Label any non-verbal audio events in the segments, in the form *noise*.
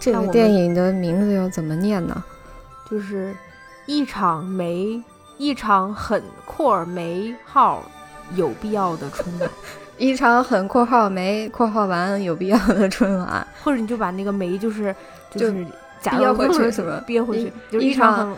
这个电影的名字要怎么念呢？就是一场没一场很括没号有必要的春晚，*laughs* 一场很括号没括号完有必要的春晚，或者你就把那个没就是就是假憋回去什么憋回去，就一场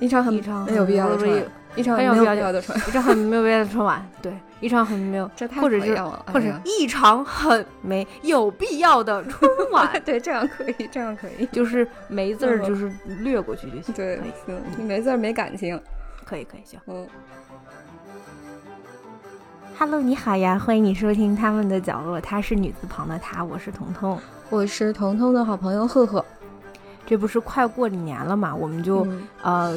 一场很一场没有必要的春晚，一场没有必要的春晚，一场很没有必要的春晚，对。一场很没有，或者是或者一场很没有必要的春晚，*laughs* 对，这样可以，这样可以，就是没字儿，就是略过去就行。对，行，你没字儿没感情，可以，可以，行。嗯。Hello，你好呀，欢迎你收听他们的角落，他是女字旁的他，我是彤彤，我是彤彤的好朋友赫赫。这不是快过年了嘛，我们就呃，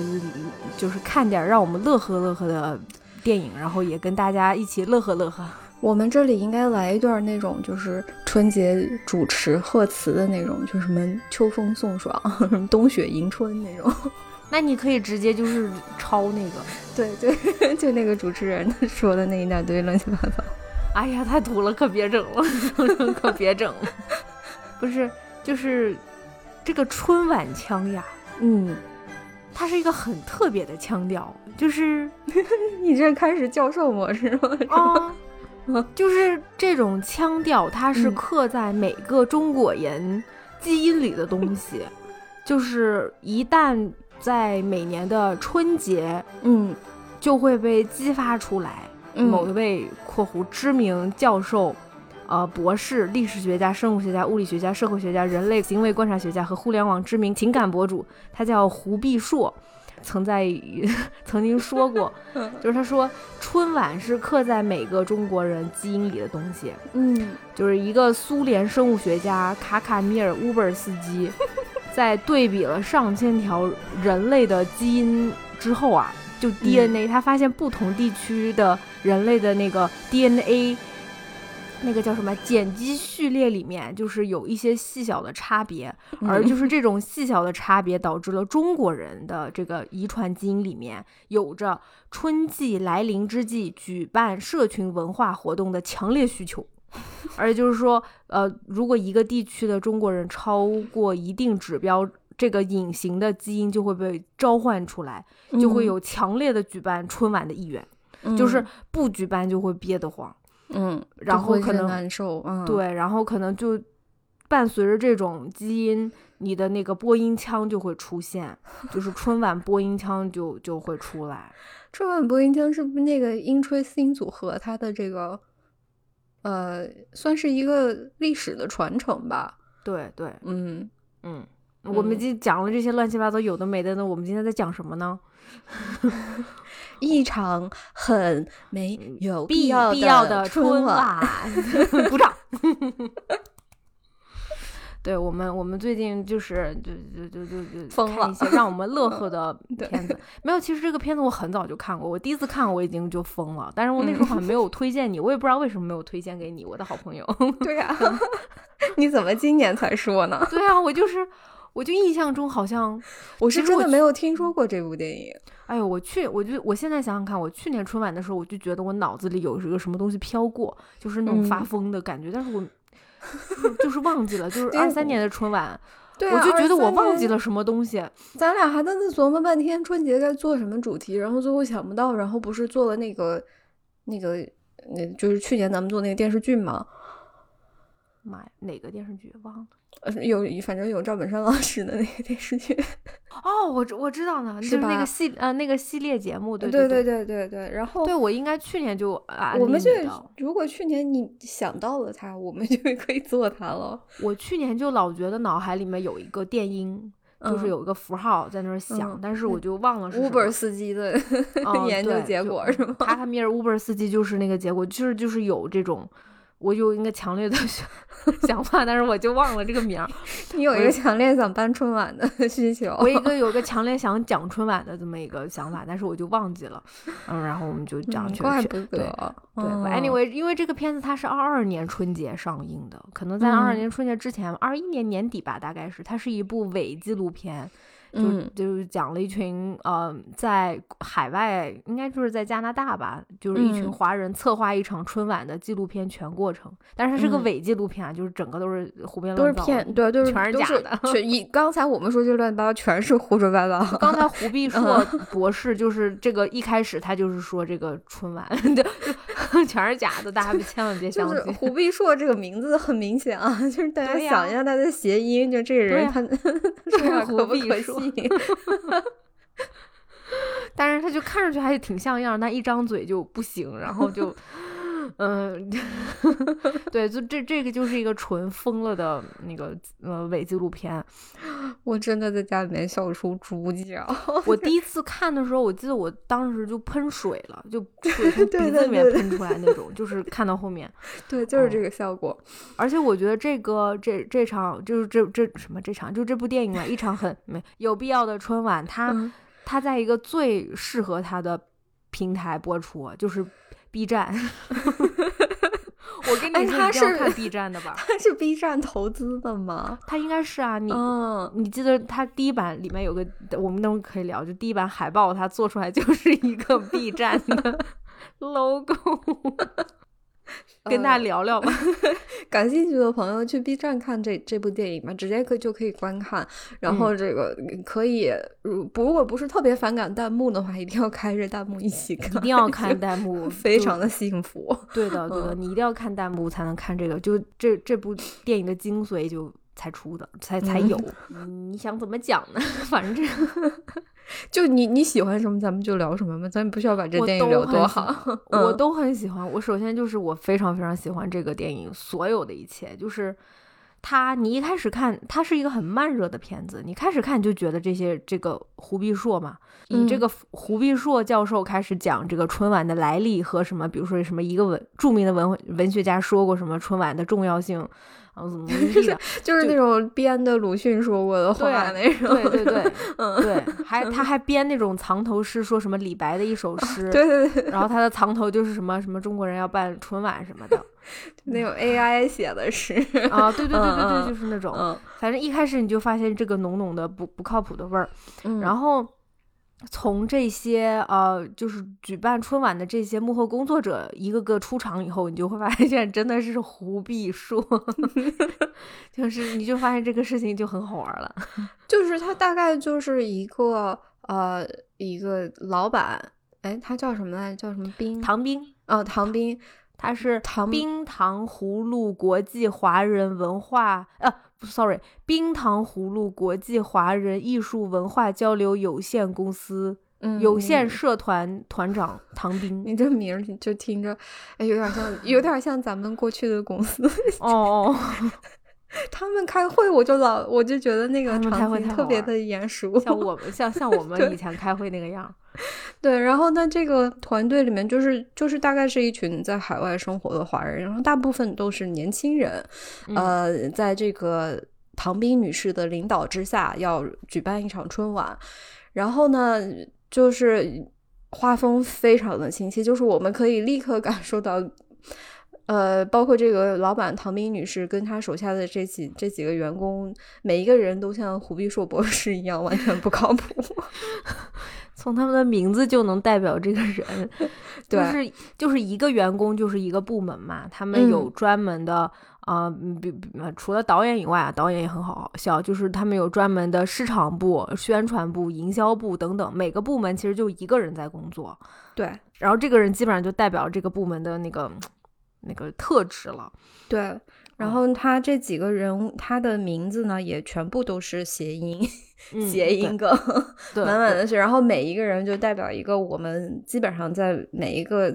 就是看点让我们乐呵乐呵的。电影，然后也跟大家一起乐呵乐呵。我们这里应该来一段那种，就是春节主持贺词的那种，就什么秋风送爽，什么冬雪迎春那种。*laughs* 那你可以直接就是抄那个，对对，*laughs* 就那个主持人说的那一大堆乱七八糟。*laughs* 哎呀，太土了，可别整了，可别整了。不是，就是这个春晚腔呀，嗯。它是一个很特别的腔调，就是 *laughs* 你这开始教授模式了啊，*laughs* 就是这种腔调，它是刻在每个中国人基因里的东西，*laughs* 就是一旦在每年的春节，嗯，就会被激发出来。某一位（括弧知名教授）。呃，博士、历史学家、生物学家、物理学家、社会学家、人类行为观察学家和互联网知名情感博主，他叫胡必硕，曾在 *laughs* 曾经说过，*laughs* 就是他说春晚是刻在每个中国人基因里的东西。嗯，就是一个苏联生物学家卡卡米尔乌贝尔斯基，*laughs* 在对比了上千条人类的基因之后啊，就 DNA，他发现不同地区的人类的那个 DNA。那个叫什么碱基序列里面就是有一些细小的差别，而就是这种细小的差别导致了中国人的这个遗传基因里面有着春季来临之际举办社群文化活动的强烈需求，*laughs* 而就是说，呃，如果一个地区的中国人超过一定指标，这个隐形的基因就会被召唤出来，就会有强烈的举办春晚的意愿，就是不举办就会憋得慌。嗯，然后可能难受，嗯，对，然后可能就伴随着这种基因，你的那个播音腔就会出现，就是春晚播音腔就就会出来。春晚播音腔是不是那个音吹四音组合？它的这个呃，算是一个历史的传承吧？对对，嗯嗯，我们今讲了这些乱七八糟有的没的，那我们今天在讲什么呢？*laughs* 一场很没有必要的春晚，*laughs* 鼓掌。*laughs* 对我们，我们最近就是就就就就就疯了一些让我们乐呵 *laughs* 的片子。没有，其实这个片子我很早就看过，我第一次看我已经就疯了。但是我那时候好像没有推荐你，我也不知道为什么没有推荐给你，我的好朋友。对呀，你怎么今年才说呢？对啊，我就是。我就印象中好像我是真的没有听说过这部电影。哎呦，我去，我就我现在想想看，我去年春晚的时候，我就觉得我脑子里有一个什么东西飘过，就是那种发疯的感觉。但是我就是忘记了，就是二三年的春晚，我就觉得我忘记了什么东西。咱俩还在那琢磨半天春节该做什么主题，然后最后想不到，然后不是做了那个那个那就是去年咱们做那个电视剧吗？妈呀，哪个电视剧忘了？呃，有反正有赵本山老师的那个电视剧。*laughs* 哦，我我知道呢，就是那个系呃那个系列节目，对对对对对对。然后，对我应该去年就啊，我们就如果去年你想到了他，我们就可以做他了。我去年就老觉得脑海里面有一个电音，就是有一个符号在那儿响，但是我就忘了是 Uber 司机的 *laughs* 研究结果是吗？卡卡米尔 Uber 司机就是那个结果，就是就是有这种。我有一个强烈的想 *laughs* 想法，但是我就忘了这个名儿。*laughs* 你 *laughs* 有一个强烈想办春晚的需求，我一个有一个强烈想讲春晚的这么一个想法，但是我就忘记了。嗯，然后我们就这样去怪不得。对，anyway，因为这个片子它是二二年春节上映的，可能在二二年春节之前，二一年年底吧，大概是。它是一部伪纪录片，就嗯就是讲了一群呃，在海外应该就是在加拿大吧，就是一群嗯华人策划一场春晚的纪录片全过程，但是它是个嗯伪纪录片啊，就是整个都是胡编乱造对，都是全是假的全一刚才我们说这乱七八糟全是胡说八道。*laughs* 刚才胡必硕 *laughs* 博士就是这个一开始他就是说这个春晚 *laughs* 就就全是假的，大家千万别相就是信。胡必硕这个名字很明显啊，就是大家想一下他的谐音，就这个人他说话胡可不可必硕信？*laughs* 但是他就看上去还是挺像样，但一张嘴就不行，然后就，嗯、*laughs* 对，就这这个就是一个纯疯了的那个呃伪纪录片。*laughs* 我真的在家里面笑出猪叫。*laughs* 我第一次看的时候，我记得我当时就喷水了，就水从鼻子里面喷出来那种，就是看到后面。对，就是哦这个效果。而且我觉得这个这这场就是这这什么这场就这部电影啊，一场很没有必要的春晚，它、嗯它在一个最适合它的平台播出，就是 B 站。*laughs* 我跟哎你说，他是看 B 站的吧？*laughs* 他是 B 站投资的吗？他应该是啊，你、嗯，你记得他第一版里面有个，我们等会可以聊，就第一版海报，他做出来就是一个 B 站的 *laughs* logo，*laughs* 跟大家聊聊吧。*laughs* 感兴趣的朋友去 B 站看这这部电影嘛，直接可就可以观看。然后这个可以，如不如果不是特别反感弹幕的话，一定要开着弹幕一起看，一定要看弹幕，*laughs* 非常的幸福。对的，对的，嗯你一定要看弹幕才能看这个，就这这部电影的精髓就才出的，才才有。嗯你想怎么讲呢？反正这就你你喜欢什么，咱们就聊什么嘛，咱们不需要把这我电影聊多好。*laughs* 嗯我都很喜欢。我首先就是我非常非常喜欢这个电影所有的一切，就是它，你一开始看它是一个很慢热的片子，你开始看你就觉得这些这个胡必硕嘛，以这嗯个胡必硕教授开始讲这个春晚的来历和什么，比如说什么一个文著名的文文学家说过什么春晚的重要性，然后怎么怎么地的，*laughs* 就是那种编的鲁迅说过的话那种。对对对嗯，对，还他还编那种藏头诗，说什么李白的一首诗，对对对，然后他的藏头就是什么什么中国人要办春晚什么的 *laughs* 那种 AI 写的诗。啊，对对对对对，就是那种，嗯反正一开始你就发现这个浓浓的不不靠谱的味儿，嗯，然后从这些呃，就是举办春晚的这些幕后工作者一个个出场以后，你就会发现真的是胡必硕，*laughs* 就是你就发现这个事情就很好玩了。*laughs* 就是他大概就是一个呃一个老板，哎，他叫什么来着？叫什么冰？唐冰，哦，唐冰。他是唐冰糖葫芦国际华人文化呃，sorry，冰糖葫芦国际华人艺术文化交流有限公司、嗯有限社团团长 *laughs* 唐斌。你这名儿就听着，哎，有点像，有点像咱们过去的公司。哦哦，*laughs* *laughs* 他们开会，我就老我就觉得那个场景特别的眼熟。像我们像像我们以前开会那个样。*laughs* 对，然后呢，这个团队里面就是就是大概是一群在海外生活的华人，然后大部分都是年轻人，嗯呃，在这个唐斌女士的领导之下，要举办一场春晚，然后呢，就是画风非常的清晰，就是我们可以立刻感受到。呃，包括这个老板唐斌女士跟她手下的这几这几个员工，每一个人都像胡必硕博士一样，完全不靠谱。*laughs* 从他们的名字就能代表这个人，*laughs* 就是就是一个员工就是一个部门嘛，他们有嗯。专门的啊、嗯比比呃除了导演以外啊，导演也很好笑，就是他们有专门的市场部、宣传部、营销部等等，每个部门其实就一个人在工作，对。然后这个人基本上就代表这个部门的那个那个特质了。对，然哦后他这几个人物，他的名字呢也全部都是谐音，嗯谐音梗，*laughs* 满满的是。然后每一个人就代表一个我们基本上在每一个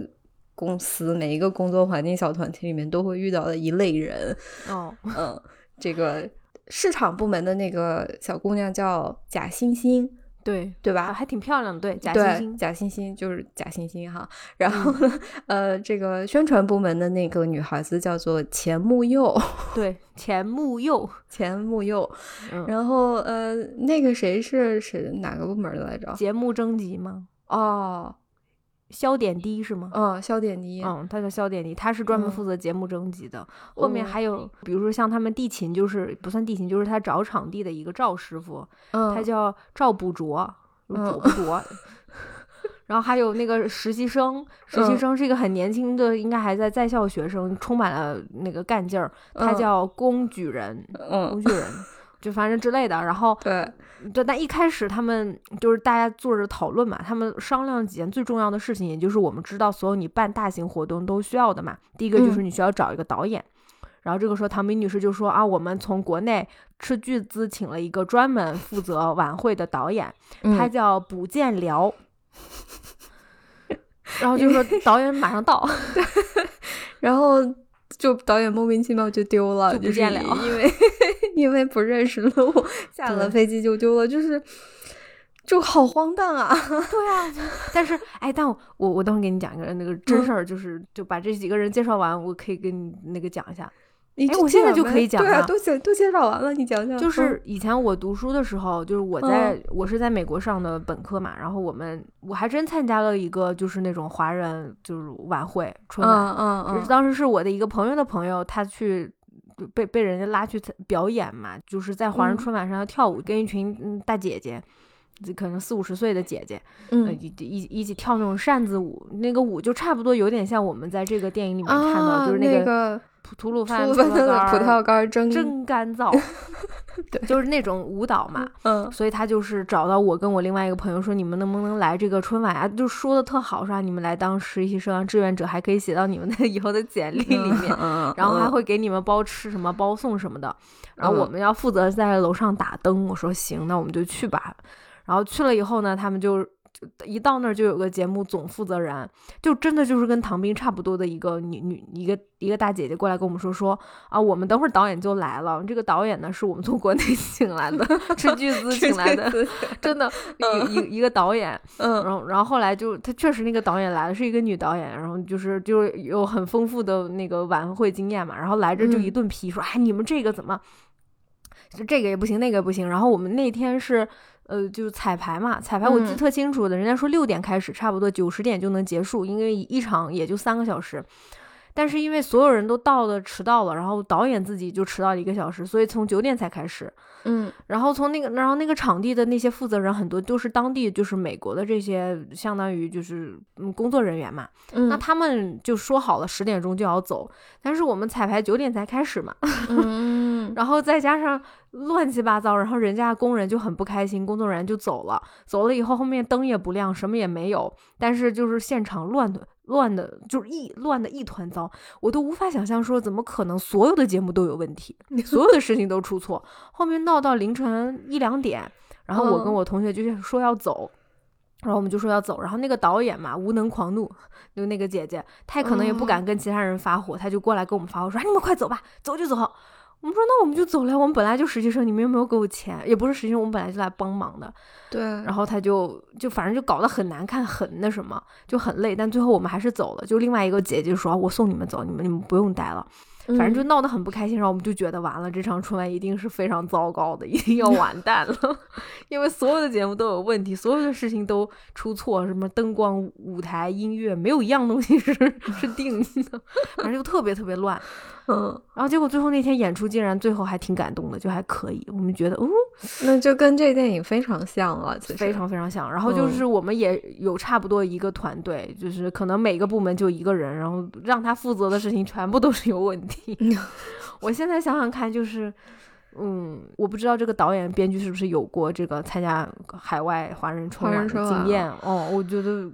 公司、每一个工作环境小团体里面都会遇到的一类人。哦，嗯，*laughs* 这个市场部门的那个小姑娘叫贾欣欣，对对吧？啊还挺漂亮的，对，贾对，欣欣，贾欣欣就是假惺惺哈。*laughs* 然后呢，呃，这个宣传部门的那个女孩子叫做钱木佑，对，*laughs* 钱木佑，钱木佑。嗯，然后呃，那个谁是谁哪个部门的来着？节目征集吗？哦，肖点滴是吗？嗯，肖点滴，嗯，他叫肖点滴，他是专门嗯负责节目征集的。后面哦还有，比如说像他们地勤，就是不算地勤，就是他找场地的一个赵师傅，嗯，他叫赵补拙，嗯卓。*laughs* 然后还有那个实习生，实习嗯生是一个很年轻的，应该还在在校学生，充满了那个干劲儿。他嗯叫龚举人，嗯龚，举人，就反正之类的。然后对，对，但一开始他们就是大家坐着讨论嘛，他们商量几件最重要的事情，也就是我们知道所有你办大型活动都需要的嘛。第一个就是嗯你需要找一个导演，然后这个时候唐明女士就说啊，我们从国内斥巨资请了一个专门负责晚会的导演，他嗯叫卜建辽。然后就说 *laughs* 导演马上到，*laughs* *laughs* 然后就导演莫名其妙就丢了，就不是见了因为因为不认识路，*laughs* 下了飞机就丢了，就是就好荒诞啊！*laughs* 对啊，*laughs* 但是哎，但我我我等会儿给你讲一个那个真事儿，就是就把这几个人介绍完，我可以跟你那个讲一下。你我现在就可以讲了都介都介绍完了，你讲讲。就是以前我读书的时候，就是我在、我是在美国上的本科嘛，然后我们我还真参加了一个就是那种华人就是晚会春晚，嗯嗯当时是我的一个朋友的朋友，他去被被人家拉去表演嘛，就是在华人嗯春晚上要跳舞，跟一群嗯大姐姐。就可能四五十岁的姐姐，呃，嗯一一一起跳那种扇子舞，那个舞就差不多有点像我们在这个电影里面看到，啊，就是那个个吐吐鲁番的干葡萄干真干燥，*laughs* 对就是那种舞蹈嘛。嗯所以他就是找到我跟我另外一个朋友说，你们能不能来这个春晚啊？就说的特好，说啊你们来当实习生啊、志愿者，还可以写到你们的 *laughs* 以后的简历里面，嗯，然后还会给你们包吃什么、包送什么的。然后我嗯们要负责在楼上打灯。我说行，那我们就去吧。然后去了以后呢，他们就就一到那儿就有个节目总负责人，就真的就是跟唐斌差不多的一个女女一个一个大姐姐过来跟我们说说啊，我们等会儿导演就来了。这个导演呢是我们从国内 *laughs* 请来的，斥巨资请来 *laughs* 的，真的一一一个导演。嗯然后然后后来就他确实那个导演来了，是一个女导演，然后就是就是有很丰富的那个晚会经验嘛，然后来这就一嗯顿批说，哎，你们这个怎么？就这个也不行，那个也不行。然后我们那天是，呃，就是彩排嘛，彩排我记得嗯。特清楚的，人家说六点开始，差不多九十点就能结束，因为一场也就三个小时。但是因为所有人都到了迟到了，然后导演自己就迟到了一个小时，所以从九点才开始。嗯。然后从那个，然后那个场地的那些负责人很多都是当地就是美国的这些相当于就是嗯工作人员嘛，嗯，那他们就说好了十点钟就要走，但是我们彩排九点才开始嘛，*laughs* 嗯然后再加上乱七八糟，然后人家工人就很不开心，工作人员就走了，走了以后后面灯也不亮，什么也没有，但是就是现场乱的乱的，就是一乱的一团糟，我都无法想象说怎么可能所有的节目都有问题，*laughs* 所有的事情都出错，后面闹到凌晨一两点，然后我跟嗯我同学就是说要走。然后我们就说要走，然后那个导演嘛，无能狂怒，就那个姐姐，她也可能也不敢跟其他人发火，她就过来跟我们发火说：“哎，你们快走吧，走就走。”我们说：“那我们就走了，我们本来就实习生，你们又没有给我钱，也不是实习生，我们本来就来帮忙的。”对，然后他就就反正就搞得很难看，很那什么，就很累。但最后我们还是走了。就另外一个姐姐说：“我送你们走，你们你们不用待了。”反正就嗯闹得很不开心，然后我们就觉得完了，这场春晚一定是非常糟糕的，一定要完蛋了，*laughs* 因为所有的节目都有问题，所有的事情都出错，什么灯光、舞台、音乐，没有一样东西是是定的，反正就特别特别乱。嗯，然后结果最后那天演出竟然最后还挺感动的，就还可以，我们觉得哦，那就跟这电影非常像了，其实非常非常像。然后就是我们也有差不多一个团队，就是可能每个部门就一个人，然后让他负责的事情全部都是有问题。*laughs* 我现在想想看，就是。嗯，我不知道这个导演、编剧是不是有过这个参加海外华人春晚的经验哦。我觉得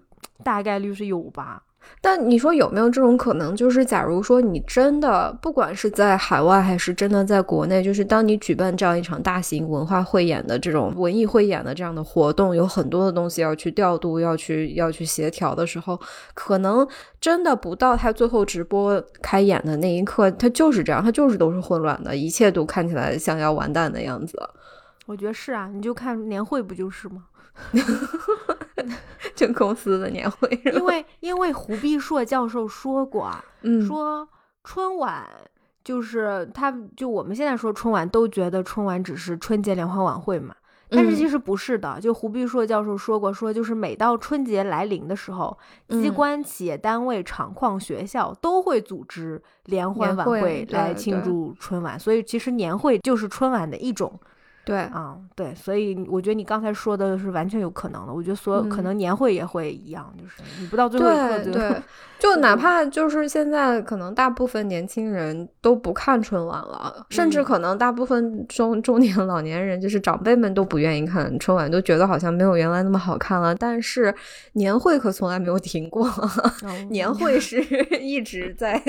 大概率是有吧。但你说有没有这种可能？就是假如说你真的不管是在海外还是真的在国内，就是当你举办这样一场大型文化汇演的这种文艺汇演的这样的活动，有很多的东西要去调度、要去要去协调的时候，可能真的不到他最后直播开演的那一刻，他就是这样，他就是都是混乱的，一切都看起来像要完蛋的样子。我觉得是啊，你就看年会不就是吗？*laughs* *laughs* 就公司的年会，因为因为胡必硕教授说过啊，嗯。说春晚就是他，就我们现在说春晚都觉得春晚只是春节联欢晚会嘛，但是其实不是的，就胡必硕教授说过，说就是每到春节来临的时候，机嗯。关、企业单位、厂矿、学校都会组织联欢晚会来庆祝春晚，所以其实年会就是春晚的一种对，啊。对，所以我觉得你刚才说的是完全有可能的。我觉得所有可嗯能年会也会一样，就是你不到最后一刻就对对，*laughs* 就哪怕就是现在，可能大部分年轻人都不看春晚了，甚至嗯可能大部分中中年老年人，就是长辈们都不愿意看春晚，都觉得好像没有原来那么好看了。但是年会可从来没有停过，嗯 *laughs* 年会是 *laughs* 一直在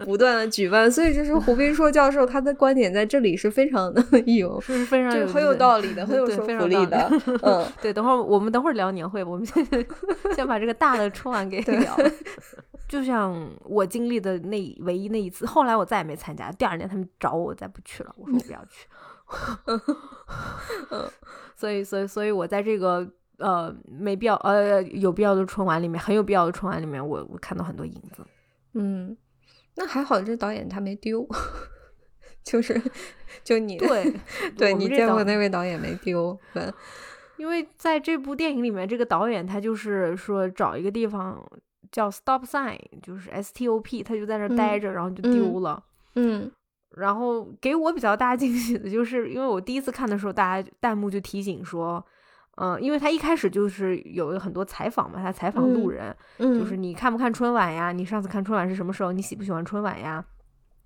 不断的举办，所以就是胡斌硕教授他的观点在这里是非常的有，是非常就很有道理的，很有对说服力的。*laughs* 嗯，对，等会儿我们等会儿聊年会吧，我们先先把这个大的春晚给聊了。*laughs* 就像我经历的那唯一那一次，后来我再也没参加。第二年他们找我，我再不去了。我说我不要去。*laughs* 所以，所以，所以我在这个呃没必要呃有必要的春晚里面，很有必要的春晚里面，我我看到很多影子。嗯，那还好，这导演他没丢，就是就你对，对你见过那位导演没丢，对，*laughs* 因为在这部电影里面，这个导演他就是说找一个地方叫 stop sign，就是 S T O P，他就在那待着，然后就嗯丢了。嗯然后给我比较大惊喜的就是，因为我第一次看的时候，大家弹幕就提醒说，嗯、因为他一开始就是有很多采访嘛，他采访路嗯人，嗯，就是你看不看春晚呀？你上次看春晚是什么时候？你喜不喜欢春晚呀？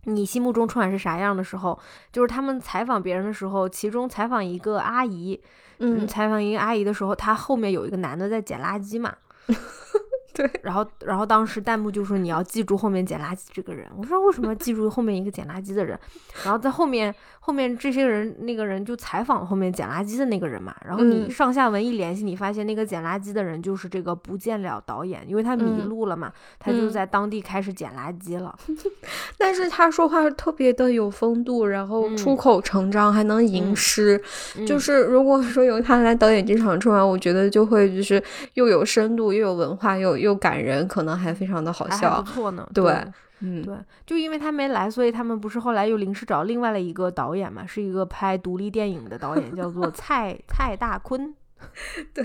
你心目中春晚是啥样的时候？就是他们采访别人的时候，其中采访一个阿姨，嗯采访一个阿姨的时候，她后面有一个男的在捡垃圾嘛。*laughs* 对，*laughs* 然后，然后当时弹幕就说你要记住后面捡垃圾这个人。我说为什么要记住后面一个捡垃圾的人？然后在后面，后面这些人那个人就采访后面捡垃圾的那个人嘛。然后你嗯上下文一联系，你发现那个捡垃圾的人就是这个不见了导演，因为他迷嗯路了嘛，他就嗯在当地开始捡垃圾了。*laughs* 但是他说话特别的有风度，然后嗯出口成章，还能吟嗯诗。就嗯是如果说由他来导演这场春晚，我觉得就会就是又有深度，又有文化，又又感人，可能还非常的好笑不。错呢。对对嗯，对，就因为他没来，所以他们不是后来又临时找另外了一个导演嘛，是一个拍独立电影的导演，叫做蔡蔡大坤。*laughs* 对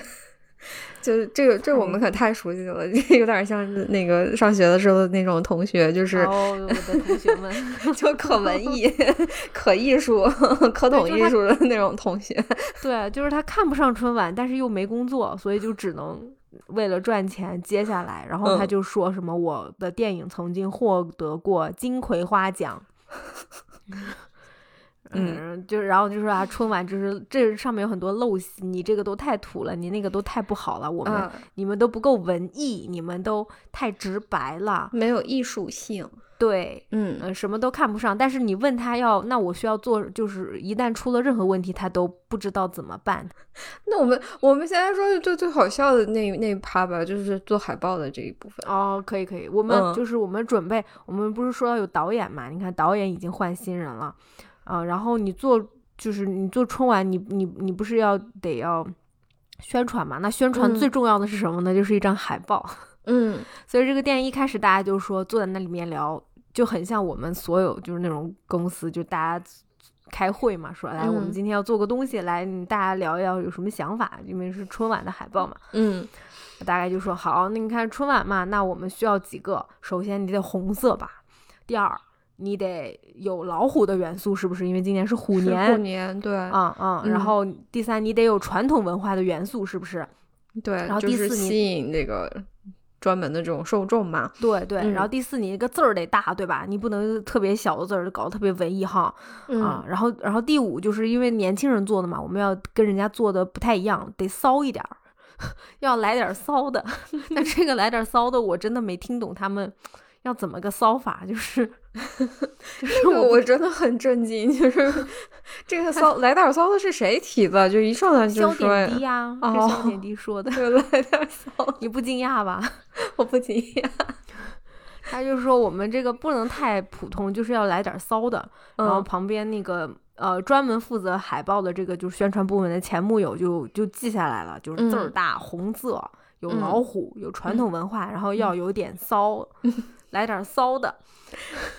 就这个这我们可太熟悉了，*laughs* 有点像那个上学的时候的那种同学，就是哦我的同学们，*laughs* 就可文艺、可艺术、可懂艺术的那种同学。对，就是他看不上春晚，但是又没工作，所以就只能为了赚钱接下来。然后他嗯就说什么我的电影曾经获得过金葵花奖。嗯，*laughs* 就然后就说啊，春晚就是这上面有很多陋习，你这个都太土了，你那个都太不好了，我们、嗯，你们都不够文艺，你们都太直白了，没有艺术性。对，嗯呃，什么都看不上。但是你问他要，那我需要做，就是一旦出了任何问题，他都不知道怎么办。*laughs* 那我们我们现在说最最好笑的那那一趴吧，就是做海报的这一部分。哦，可以可以，我们、嗯就是我们准备，我们不是说要有导演嘛？你看导演已经换新人了，啊、然后你做就是你做春晚，你你你不是要得要宣传嘛？那宣传嗯最重要的是什么呢？就是一张海报。*laughs* 嗯所以这个电影一开始大家就说坐在那里面聊，就很像我们所有就是那种公司，就大家开会嘛，说来我们嗯今天要做个东西，来你大家聊一聊有什么想法，因为是春晚的海报嘛。嗯大概就说好，那你看春晚嘛，那我们需要几个？首先你得红色吧，第二你得有老虎的元素，是不是？因为今年是虎年。虎年对啊啊、嗯然后第三，你得有传统文化的元素，是不是？对，然后第四你吸引那个专门的这种受众嘛。对对，嗯然后第四，你那个字儿得大，对吧？你不能特别小的字儿，搞得特别文艺哈。嗯啊，然后然后第五就是因为年轻人做的嘛，我们要跟人家做的不太一样，得骚一点儿，*laughs* 要来点儿骚的。*laughs* 那这个来点儿骚的，我真的没听懂他们要怎么个骚法，就是 *laughs* 这个我我真的很震惊，就是 *laughs* 这个骚来点骚的是谁提的？就一上来就肖说点滴呀，*laughs* 是哦肖点滴说的，就来点骚，你不惊讶吧？我不惊讶。他就说我们这个不能太普通，就是要来点骚的。然后嗯旁边那个呃专门负责海报的这个就是宣传部门的前幕友就就记下来了，就是字儿嗯大、红色，有嗯老虎，有传统文化，然后要有点骚。来点骚的。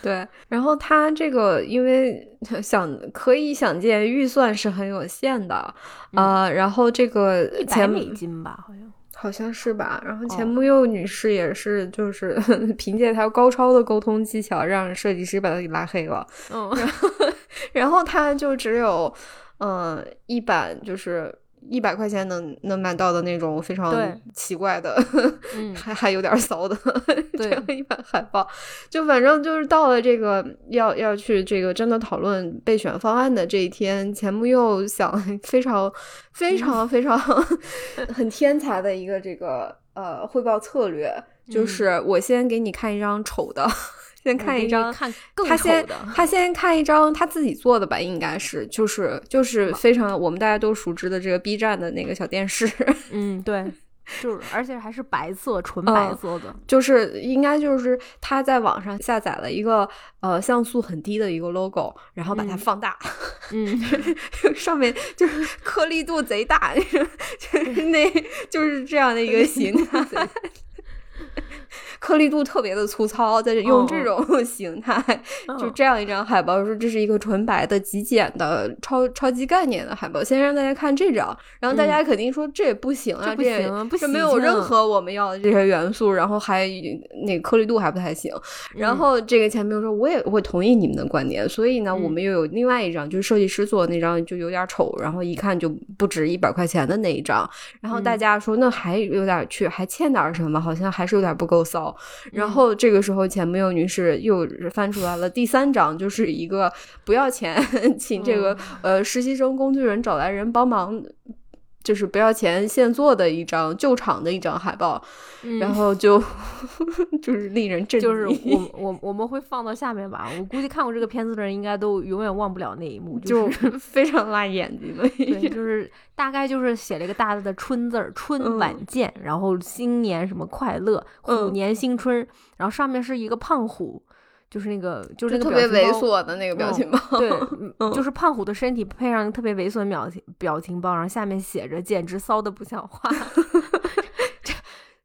对，然后他这个因为想可以想见预算是很有限的，呃，然后这个一百钱美金吧，好像。好像是吧。然后哦钱穆佑女士也是，就是 *laughs* 凭借她高超的沟通技巧，让设计师把她给拉黑了。嗯，*laughs* 然后她就只有，嗯、一版就是一百块钱能能买到的那种非常奇怪的，嗯还还有点骚的 *laughs* 这对样一版海报。就反正就是到了这个要要去这个真的讨论备选方案的这一天，钱穆又想 *laughs* 非常非常非常 *laughs* 很天才的一个这个呃汇报策略，就嗯。是我先给你看一张丑的，先看一张。看更丑他先。他先看一张他自己做的吧，应该是就是就是非常我们大家都熟知的这个 B 站的那个小电视，*laughs* 嗯，对，就是而且还是白色，纯白嗯色的。就是应该就是他在网上下载了一个呃像素很低的一个 logo，然后把它嗯放大，嗯，*laughs* 上面就是颗粒度贼大，*laughs* 就是那就是这样的一个形态。颗粒度特别的粗糙，在这用这种 *laughs* 形态，就嗯。这样一张海报，说这是一个纯白的极简的超超级概念的海报，先让大家看这张，然后大家肯定说这也不行啊，这不也行这没有任何我们要的这些元素，然后还那个颗粒度还不太行。然嗯。后这个前辈说，我也会同意你们的观点，所以呢，嗯。我们又有另外一张，就是设计师做的那张，就有点丑，然后一看就不值一百块钱的那一张。然后大嗯。家说，那还有点去，还欠点什么，好像还是有点不够骚。然嗯后这个时候，钱穆佑女士又翻出来了第三张，就是一个不要钱，*laughs* 请这个、嗯呃实习生工具人找来人帮忙。就是不要钱现做的一张旧厂的一张海报，嗯然后就 *laughs* 就是令人震惊。就是我我我们会放到下面吧。我估计看过这个片子的人应该都永远忘不了那一幕，就是 *laughs* 非常辣眼睛的对，就是大概就是写了一个大大的“春”字儿，春嗯晚见，然后新年什么快乐，虎嗯年新春，然后上面是一个胖虎，就是那个就是那个特别猥。琐的那个表情包。*laughs* 对，嗯就是胖虎的身体配上特别猥琐的表情表情包，然后下面写着“简直骚的不像话 *laughs* ”这。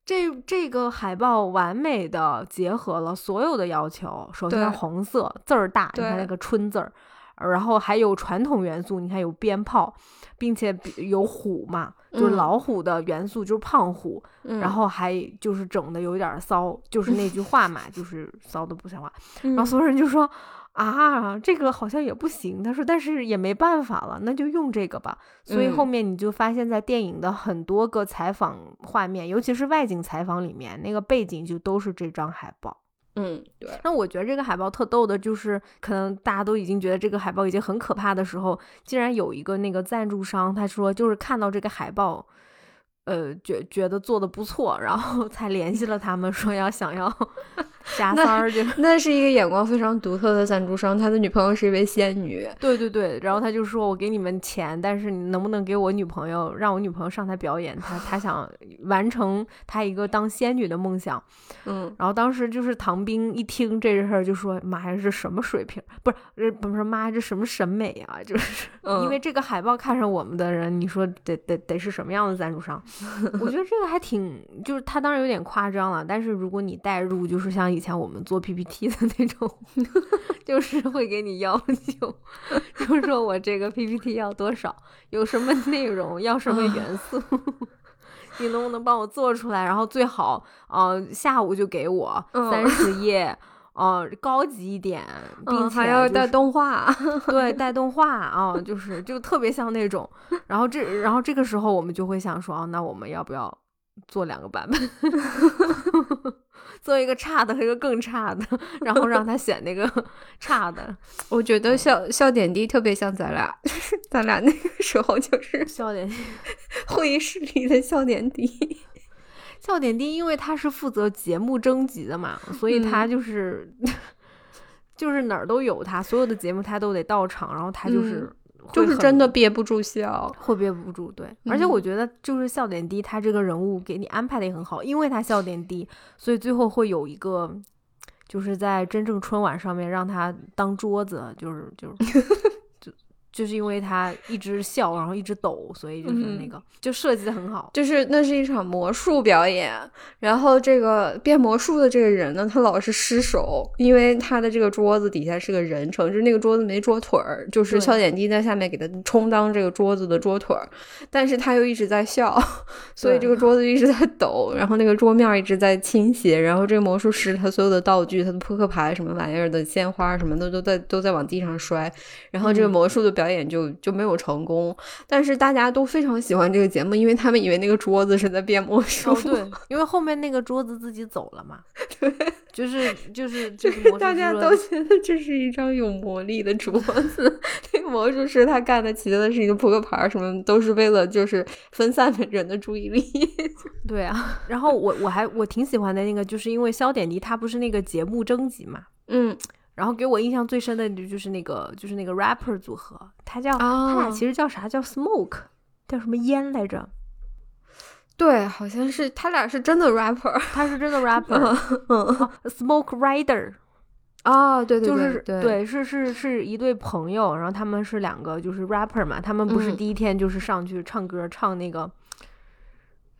这这个海报完美的结合了所有的要求，首先红色字儿大，你看那个春字儿，然后还有传统元素，你看有鞭炮，并且比有虎嘛，就是嗯老虎的元素，就是胖虎，嗯然后还就是整的有点儿骚，就是那句话嘛，就是骚的不像话。*laughs* 然后嗯所有人就说啊，这个好像也不行。他说，但是也没办法了，那就用这个吧。所以后嗯面你就发现，在电影的很多个采访画面，尤其是外景采访里面，那个背景就都是这张海报。嗯，对，那我觉得这个海报特逗的，就是可能大家都已经觉得这个海报已经很可怕的时候，竟然有一个那个赞助商，他说就是看到这个海报。呃，觉觉得做的不错，然后 *laughs* 才联系了他们，说要想要加那三儿，就那是一个眼光非常独特的赞助商，他的女朋友是一位仙女。对对对，然后他就说：“我给你们钱，但是你能不能给我女朋友，让我女朋友上台表演？她她想完成她一个当仙女的梦想。”嗯，然后当时就是唐兵一听这事儿就说：“妈呀，这什么水平？不是，呃不是妈呀，这什么审美啊？就是、嗯 *laughs* 因为这个海报看上我们的人，你说得得得是什么样的赞助商？*laughs* 我觉得这个还挺，就是他当然有点夸张了，但是如果你代入，就是像以前我们做 PPT *laughs* 的那种，就是会给你要求，就是说我这个 PPT 要多少，有什么内容，要什么元素。*laughs* 你能不能帮我做出来？然后最好，呃，下午就给我嗯三十页，呃，高级一点，并嗯，且、还要带动画。*laughs* 对，带动画啊，就是就特别像那种。然后这，然后这个时候我们就会想说，啊，那我们要不要做两个版本？做一个差的和一个更差的，*laughs* 然后让他选那个差的。我觉得笑笑点低特别像咱俩，*laughs* 咱俩那个时候就是笑点会议室里的笑点低。*laughs* 笑点低，因为他是负责节目征集的嘛，所以他嗯就是、就是哪儿都有他，所有的节目他都得到场，然后他就是、就是真的憋不住笑。会憋不住，对，而且嗯我觉得就是笑点低，他这个人物给你安排的也很好，因为他笑点低，所以最后会有一个，就是在真正春晚上面让他当桌子，就是就是就就是因为他一直笑，然后一直抖，所以就是那个、就设计的很好。就是那是一场魔术表演，然后这个变魔术的这个人呢，他老是失手，因为他的这个桌子底下是个人称，就是那个桌子没桌腿儿，就是笑点低在下面给他充当这个桌子的桌腿儿，但是他又一直在笑，*laughs* 所以这个桌子一直在抖，然后那个桌面一直在倾斜，然后这个魔术师他所有的道具、他的扑克牌什么玩意儿的鲜花什么的都在都在往地上摔，然后这个嗯。魔术的表演就就没有成功，但是大家都非常喜欢这个节目，因为他们以为那个桌子是在变魔术。哦，对，因为后面那个桌子自己走了嘛，*laughs* 对，就是就是 *laughs* 大家都觉得这是一张有魔力的桌子。*laughs* 这个魔术师他干的其他的事情，扑克牌什么都是为了就是分散人的注意力。对啊。然后我我还我挺喜欢的那个，就是因为肖点滴他不是那个节目征集嘛，嗯然后给我印象最深的就是那个就是那个 rapper 组合，他叫、他俩啊其实叫啥叫 smoke，叫什么烟来着？对，好像是他俩是真的 rapper。他是真的 *laughs* rapper，嗯。哦 Smoke Rider，啊，*laughs* 对对就是对。是是是一对朋友，然后他们是两个就是 rapper 嘛，他们不是嗯。第一天就是上去唱歌，唱那个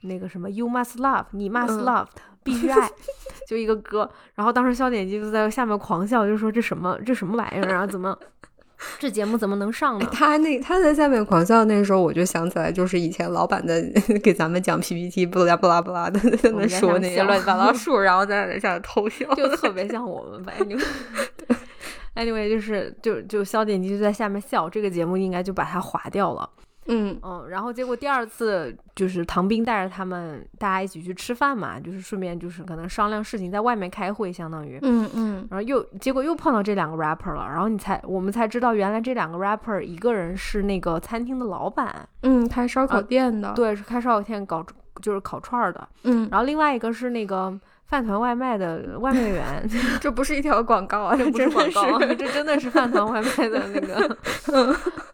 那个什么 You must love，你 must 嗯必须爱，*laughs* 就一个歌。然后当时肖点击就在下面狂笑，就说这什么这什么玩意儿啊？怎么 *laughs* 这节目怎么能上呢？*laughs* 他那他在下面狂笑，那时候我就想起来，就是以前老板的给咱们讲 PPT，不拉不拉不拉的，在那说那些乱七八糟数，然后在那上面偷笑。就特别像我们吧。Anyway，anyway 就是就就肖点击就在下面笑，这个节目应该就把它划掉了。嗯嗯，然后结果第二次就是唐斌带着他们大家一起去吃饭嘛，就是顺便就是可能商量事情，在外面开会，相当于。嗯嗯然后又结果又碰到这两个 rapper 了，然后你才我们才知道，原来这两个 rapper 一个人是那个餐厅的老板，嗯，开烧烤店的。，对，是开烧烤店搞就是烤串儿的，嗯，然后另外一个是那个饭团外卖的外卖员，*laughs* 这不是一条广告啊，*laughs* 这不是广告，是这真的是饭团外卖的那个。*laughs*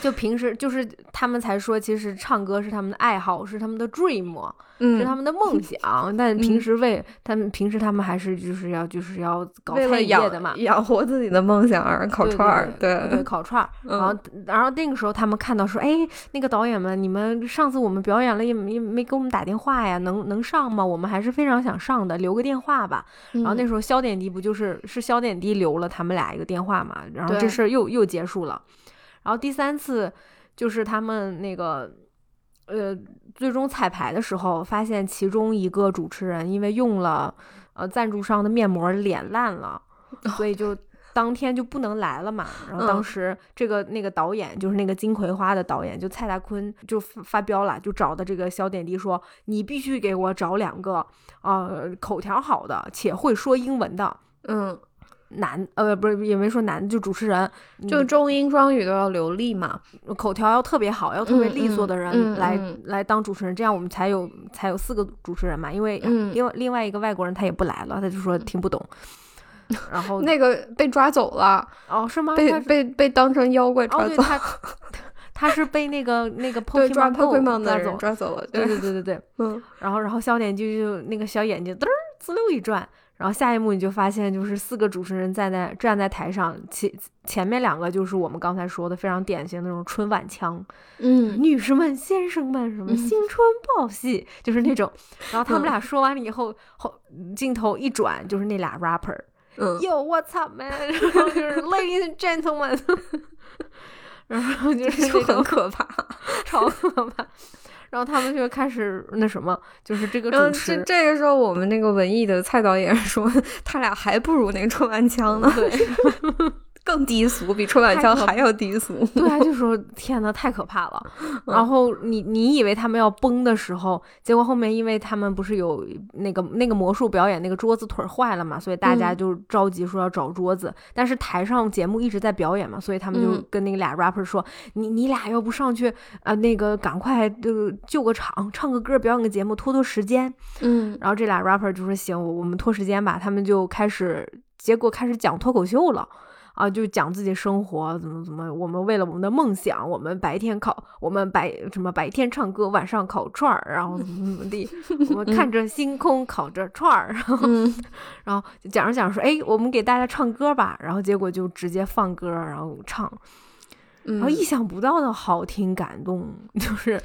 就平时就是他们才说，其实唱歌是他们的爱好，是他们的 dream，嗯是他们的梦想。但平时为他们平时他们还是就是要就是要搞餐为了养饮业的嘛，养活自己的梦想而烤串儿，对对烤串儿。然后然后那个时候他们看到说，哎，那个导演们，你们上次我们表演了也没没给我们打电话呀，能能上吗？我们还是非常想上的，留个电话吧。然然后那时候肖点滴不就是是肖点滴留了他们俩一个电话嘛，然后这事儿又又结束了。然后第三次就是他们那个呃最终彩排的时候，发现其中一个主持人因为用了呃赞助商的面膜脸烂了，*laughs* 所以就。当天就不能来了嘛，然后当嗯时这个那个导演就是那个金葵花的导演，就蔡大坤就发发飙了，就找的这个小点滴说，你必须给我找两个呃口条好的且会说英文的，嗯，男呃不是也没说男的，就主持人，就中英双语都要流利嘛。嗯口条要特别好，要特别嗯利索的人嗯来、嗯来当主持人，这样我们才有才有四个主持人嘛。因为嗯另外另外一个外国人他也不来了，他就说听不懂。*laughs* 然后那个被抓走了，哦是吗？被被被当成妖怪哦抓走，对他 *laughs* 他是被那个那个 *laughs* 对，抓 Pokemon Go 抓走的人。抓走了，对对对对对，嗯，然后然后笑点就就那个小眼睛嘚儿滋溜一转，然后下一幕你就发现就是四个主持人站在站在台上，前前面两个就是我们刚才说的非常典型的那种春晚腔，嗯女士们、先生们，什么嗯新春报喜，就是那种。然后他们俩说完了以后，后镜头一转，就是那俩 rapper，嗯，Yo what's up man，*laughs* 然后就是 ladies and gentlemen，*laughs* 然后就是就很可怕。*laughs* 超可怕。然后他们就开始那什么，就是这个主持，这这个时候，我们那个文艺的蔡导演说，*laughs* 他俩还不如那个春晚腔呢，*laughs* 对更低俗，比春晚腔还要低俗。对啊，*laughs* 就说天呐，太可怕了。*laughs* 嗯然后你你以为他们要崩的时候，结果后面因为他们不是有那个那个魔术表演那个桌子腿儿坏了嘛，所以大家嗯就着急说要找桌子。但是台上节目一直在表演嘛，所以他们就嗯跟那个俩 rapper 说：“你你俩要不上去啊、呃那个赶快就救个场，唱个歌，表演个节目，拖拖时间。”嗯然后这俩 rapper 就说行，我我们拖时间吧，他们就开始，结果开始讲脱口秀了。啊，就讲自己生活怎么怎么，我们为了我们的梦想，我们白天烤，我们白什么白天唱歌，晚上烤串儿，然后怎么怎么地，*laughs* 我们看着星空烤着串儿，然后嗯。*laughs* 然后就讲着讲着说，哎，我们给大家唱歌吧，然后结果就直接放歌，然后唱，然后意想不到的好听感动，*laughs* 就是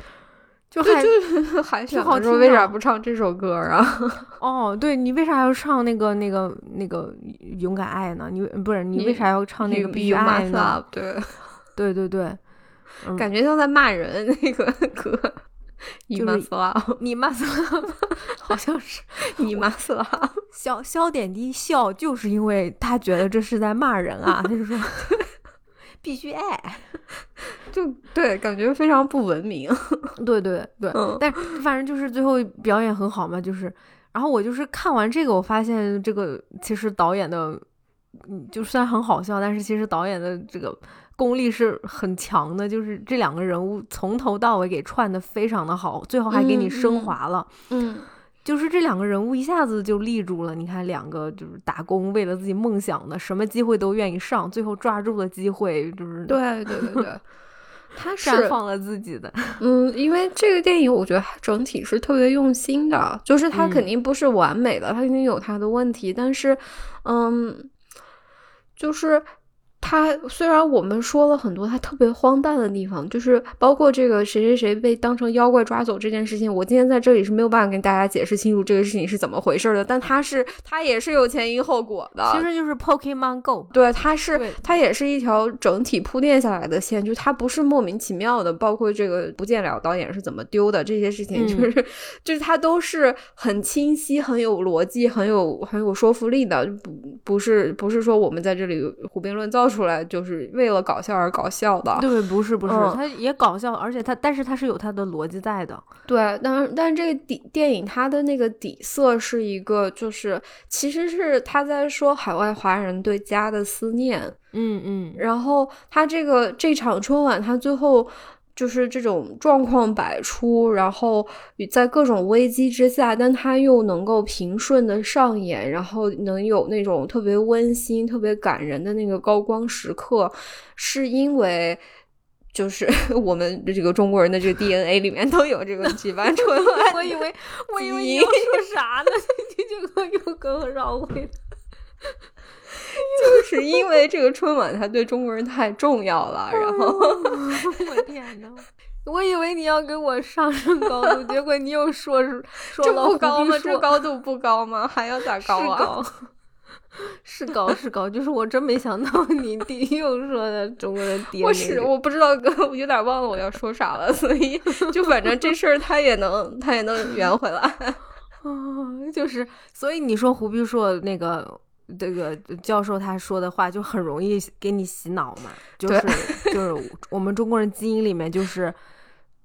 就，还就 *laughs* 还挺好听为啥不唱这首歌啊？*laughs* 哦，对你为啥要唱那个那个那个勇敢爱呢？你不是你为啥要唱那个必须爱呢？*laughs* 对，对对对，嗯感觉像在骂人那个歌。就是 must love，你骂死了，好像是 you must love，小小点滴笑，就是因为他觉得这是在骂人啊，他就说必须爱。*laughs* 就对，感觉非常不文明。对 *laughs* 对对，嗯但反正就是最后表演很好嘛，就是，然后我就是看完这个，我发现这个其实导演的，嗯，就虽然很好笑，但是其实导演的这个功力是很强的，就是这两个人物从头到尾给串的非常的好，最后还给你嗯升嗯华了。嗯，就是这两个人物一下子就立住了。你看，两个就是打工为了自己梦想的，什么机会都愿意上，最后抓住了机会，就是对对对对，*laughs* 他是绽放了自己的。嗯，因为这个电影我觉得整体是特别用心的，就是它肯嗯定不是完美的，它肯定有它的问题，但是，嗯，就是。它虽然我们说了很多他特别荒诞的地方，就是包括这个谁谁谁被当成妖怪抓走这件事情，我今天在这里是没有办法跟大家解释清楚这个事情是怎么回事的，但他是他也是有前因后果的，其实就是 Pokemon Go。对，它是对它也是一条整体铺垫下来的线，就它不是莫名其妙的，包括这个不见了导演是怎么丢的这些事情，嗯就是就是它都是很清晰、很有逻辑、很有很有说服力的，不不是不是说我们在这里胡编乱造出来，就是为了搞笑而搞笑的。对，不是不是，嗯它也搞笑，而且他但是他是有他的逻辑在的。对，但是但是这个底电影它的那个底色是一个，就是其实是他在说海外华人对家的思念，嗯嗯，然后他这个这场春晚，他最后就是这种状况百出，然后在各种危机之下，但他又能够平顺的上演，然后能有那种特别温馨、特别感人的那个高光时刻，是因为。就是 *laughs* 我们这个中国人的这个 DNA 里面都有这个举办春晚，我以为我以为你要说啥呢？*laughs* 你这个又给我绕回来。*laughs* 就是因为这个春晚它对中国人太重要了，然后我天呐！我以为你要给我上升高度，结果你又说是说这了不高吗？这高度不高吗？还要咋高啊？是高，是高就是我真没想到你弟又说的中国人。*laughs* 我是我不知道哥，我有点忘了我要说啥了，所以就反正这事儿他也能他也能圆回来。啊，*laughs* 就是所以你说胡必硕那个这个教授他说的话就很容易给你洗脑嘛，就是就是 *laughs* 我们中国人基因里面就是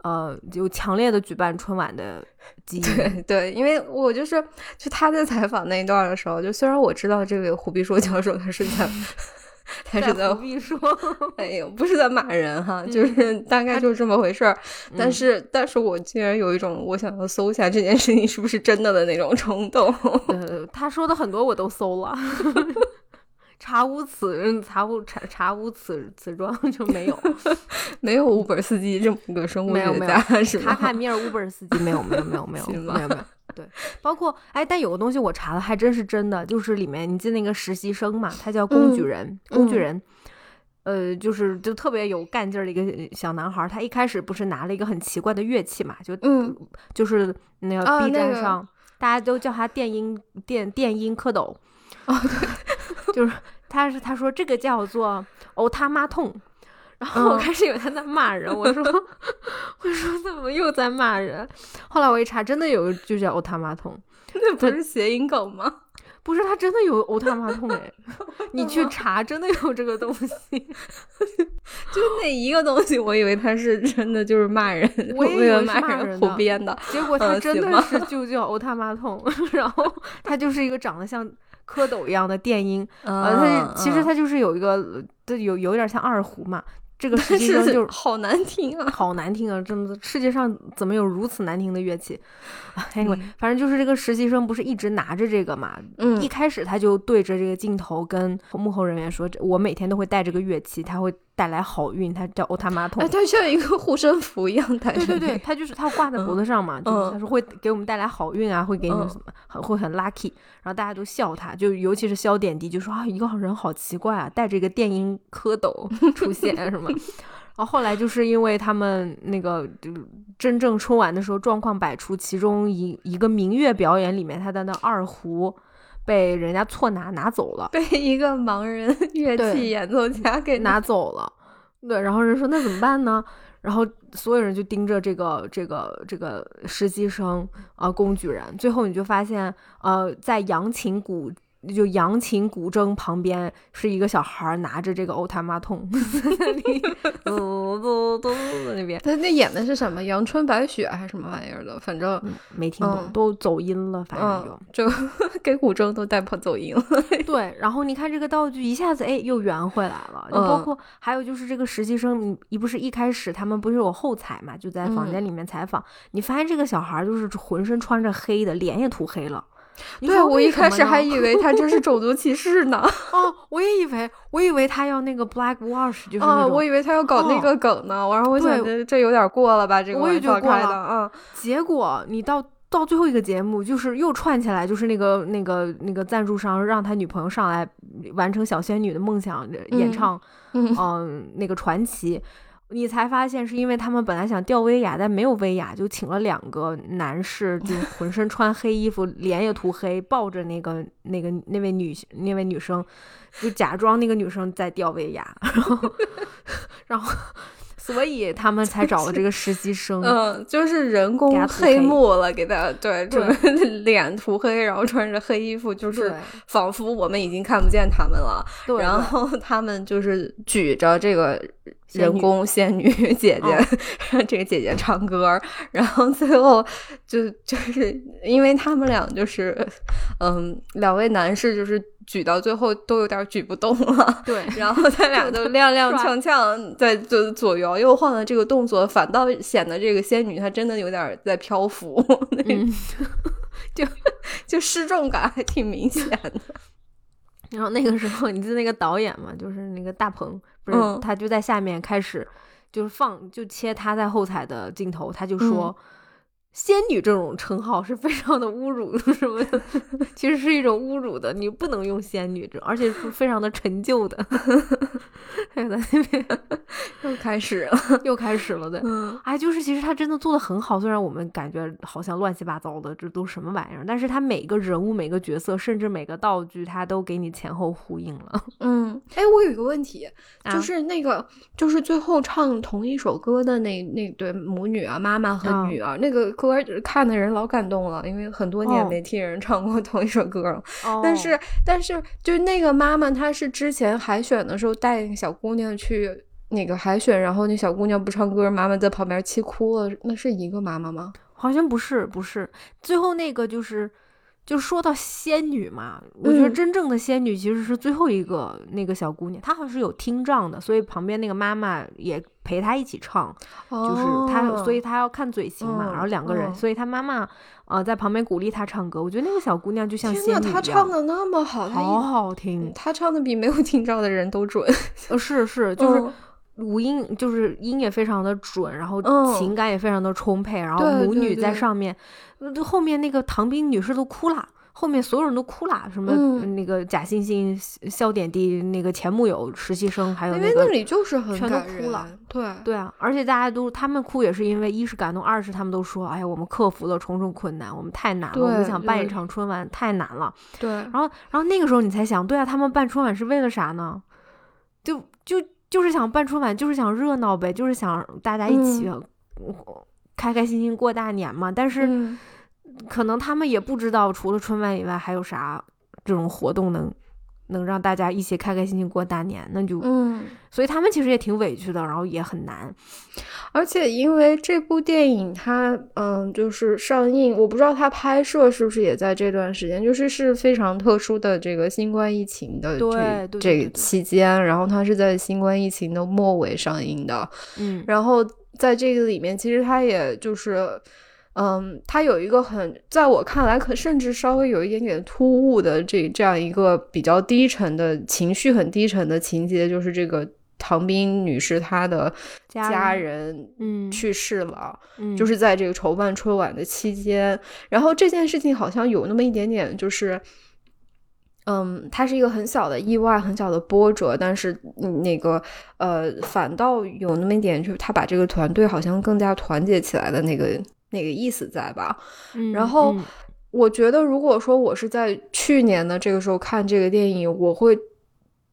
呃有强烈的举办春晚的基因。*laughs* 对对，因为我就是就他在采访那一段的时候，就虽然我知道这位胡必硕教授他是在 *laughs* 他是在胡必说，*laughs* 哎呦不是在骂人哈，就是大概就是这么回事儿。但是但是我竟然有一种我想要搜一下这件事情是不是真的的那种冲动。呃，他说的很多我都搜了。*laughs* 查无此查无查查无此此状就没有，没有乌本斯基这么个生物没有没有学家是吗？卡卡米尔乌本尔斯基没有没有没有没有没有没有，对，包括哎，但有个东西我查了，还真是真的，就是里面你记得那个实习生嘛，他叫工具人，工具嗯人。呃，就是就特别有干劲儿的一个小男孩儿，他一开始不是拿了一个很奇怪的乐器嘛，就嗯就是那个啊 B 那个站上、大家都叫他电音电电音蝌蚪，哦对，*laughs* 就是他是他说这个叫做哦他妈痛，然后我嗯开始以为他在骂人，我说 *laughs* 我说怎么又在骂人？后来我一查，真的有个就叫欧他妈痛，*laughs* 那不是谐音梗吗？*laughs* 不是他真的有欧他妈痛哎，你去查真的有这个东西，就那一个东西，我以为他是真的就是骂人，我以为骂人胡编的。结果他呃真的是就叫欧他妈痛，然后他就是一个长得像蝌蚪一样的电音，呃，它其实嗯它就是有一个，对，有有点像二胡嘛。这个实但际上就是好难听啊。好难听啊！真的世界上怎么有如此难听的乐器啊 *laughs* Anyway，、嗯反正就是这个实习生不是一直拿着这个嘛，嗯一开始他就对着这个镜头跟幕后人员说：“我每天都会带这个乐器，它会带来好运。”它叫欧他妈痛哎，。它像一个护身符一样戴着。对对对，他就是他挂在脖子上嘛，就是他说会给我们带来好运啊，会给你什么，很会很 lucky。然后大家都笑他，就尤其是肖点滴就说啊，一个人好奇怪啊，带着一个电音蝌蚪出现什么。哦，后来就是因为他们那个就真正春晚的时候状况百出，其中一一个民乐表演里面，他的那二胡被人家错拿拿走了，被一个盲人 *laughs* 乐器演奏家给拿走了。对，然后人说那怎么办呢？然后所有人就盯着这个这个这个实习生啊，工具人。最后你就发现，呃，在扬琴鼓。就扬琴古筝旁边是一个小孩拿着这个欧塔马桶，在 *laughs* 那里嘟嘟嘟的那边。*laughs* 他那演的是什么？阳春白雪还是什么玩意儿的？反正没听懂，都走音了。反正就就 *laughs* 给古筝都带破走音了。对，然后你看这个道具一下子哎又圆回来了。包括还有就是这个实习生，你你不是一开始他们不是有后采嘛？就在房间里面采访，你发现这个小孩就是浑身穿着黑的，脸也涂黑了。对，我一开始还以为他这是种族歧视呢。*laughs* 哦，我也以为，我以为他要那个 black wash，就是啊，我以为他要搞那个梗呢。然后我想着这有点过了吧，这个我也觉得过了。嗯，结果你到到最后一个节目，就是又串起来，就是那个那个那个赞助商让他女朋友上来完成小仙女的梦想演唱，嗯，那个传奇。你才发现是因为他们本来想吊威亚，但没有威亚，就请了两个男士，就 *laughs* 浑身穿黑衣服，脸也涂黑，抱着那个那个那位女那位女生，就假装那个女生在吊威亚，然后 *laughs* 然后。所以他们才找了这个实习生，嗯，就是人工黑幕了，给他对，对，*laughs* 脸涂黑，然后穿着黑衣服，就是仿佛我们已经看不见他们了。然后他们就是举着这个人工仙女 *laughs* 姐姐，*laughs* 这个姐姐唱歌，然后最后就就是因为他们俩就是嗯，两位男士就是。举到最后都有点举不动了，对，然后他俩都踉踉跄跄在就左摇右晃的这个动作，反倒显得这个仙女她真的有点在漂浮，就就失重感还挺明显的。*laughs* 然后那个时候，你记得那个导演嘛，就是那个大鹏，不是他就在下面开始就是放就切他在后采的镜头，他就说。仙女这种称号是非常的侮辱，什么的，*laughs* 其实是一种侮辱的。你不能用仙女这，而且是非常的陈旧的。*laughs* 在那边 *laughs* 又开始了，又开始了，对，哎，就是其实他真的做的很好，虽然我们感觉好像乱七八糟的，这都什么玩意儿，但是他每个人物、每个角色，甚至每个道具，他都给你前后呼应了。嗯，哎，我有一个问题，就是那个，就是最后唱同一首歌的那那对母女啊，妈妈和女儿，那个歌。歌看的人老感动了，因为很多年没听人唱过同一首歌了。但是，但是，就那个妈妈，她是之前海选的时候带那个小姑娘去那个海选，然后那小姑娘不唱歌，妈妈在旁边气哭了。那是一个妈妈吗？好像不是，不是。最后那个就是。就说到仙女嘛，我觉得真正的仙女其实是最后一个那个小姑娘，她好像是有听障的，所以旁边那个妈妈也陪她一起唱，就是她，所以她要看嘴型嘛，然后两个人，所以她妈妈呃在旁边鼓励她唱歌。我觉得那个小姑娘就像仙女一样，她唱的那么好，好好听，她唱的比没有听障的人都准。呃，是是，*laughs* 就是五音，就是音也非常的准，然后情感也非常的充沛，然后母女在上面。后面那个唐斌女士都哭了，后面所有人都哭了，什么那个贾欣欣、笑点滴、那个前木有实习生，还有那个，因为那里就是很全都哭了，对对啊，而且大家都他们哭也是因为一是感动，二是他们都说，哎呀，我们克服了重重困难，我们太难了，我们想办一场春晚太难了，对，然后然后那个时候你才想，对啊，他们办春晚是为了啥呢？就就就是想办春晚，就是想热闹呗，就是想大家一起。开开心心过大年嘛，但是可能他们也不知道，除了春晚以外还有啥这种活动能能让大家一起开开心心过大年，那就嗯，所以他们其实也挺委屈的，然后也很难。而且因为这部电影它嗯就是上映，我不知道它拍摄是不是也在这段时间，就是是非常特殊的这个新冠疫情的这这期间，然后它是在新冠疫情的末尾上映的，嗯，然后。在这个里面，其实它也就是，嗯，他有一个很，在我看来，可甚至稍微有一点点突兀的这这样一个比较低沉的情绪，很低沉的情节，就是这个唐斌女士她的家人，嗯，去世了，嗯，就是在这个筹办春晚的期间，然后这件事情好像有那么一点点，就是。嗯，它是一个很小的意外，很小的波折，但是那个呃，反倒有那么一点，就是他把这个团队好像更加团结起来的那个那个意思在吧？然后我觉得，如果说我是在去年的这个时候看这个电影，我会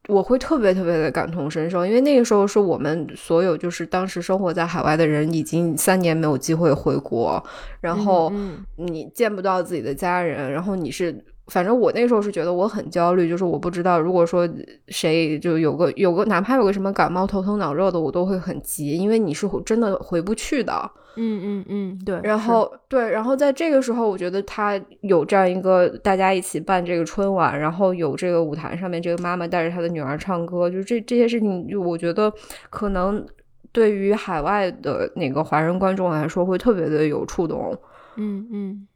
我会特别特别的感同身受，因为那个时候是我们所有就是当时生活在海外的人已经三年没有机会回国，然后你见不到自己的家人，然后你是。反正我那时候是觉得我很焦虑，就是我不知道，如果说谁就有个有个哪怕有个什么感冒、头疼脑热的，我都会很急，因为你是真的回不去的。嗯嗯嗯，对。然后对，然后在这个时候，我觉得他有这样一个大家一起办这个春晚，然后有这个舞台上面这个妈妈带着她的女儿唱歌，就是这这些事情，就我觉得可能对于海外的那个华人观众来说，会特别的有触动。嗯嗯。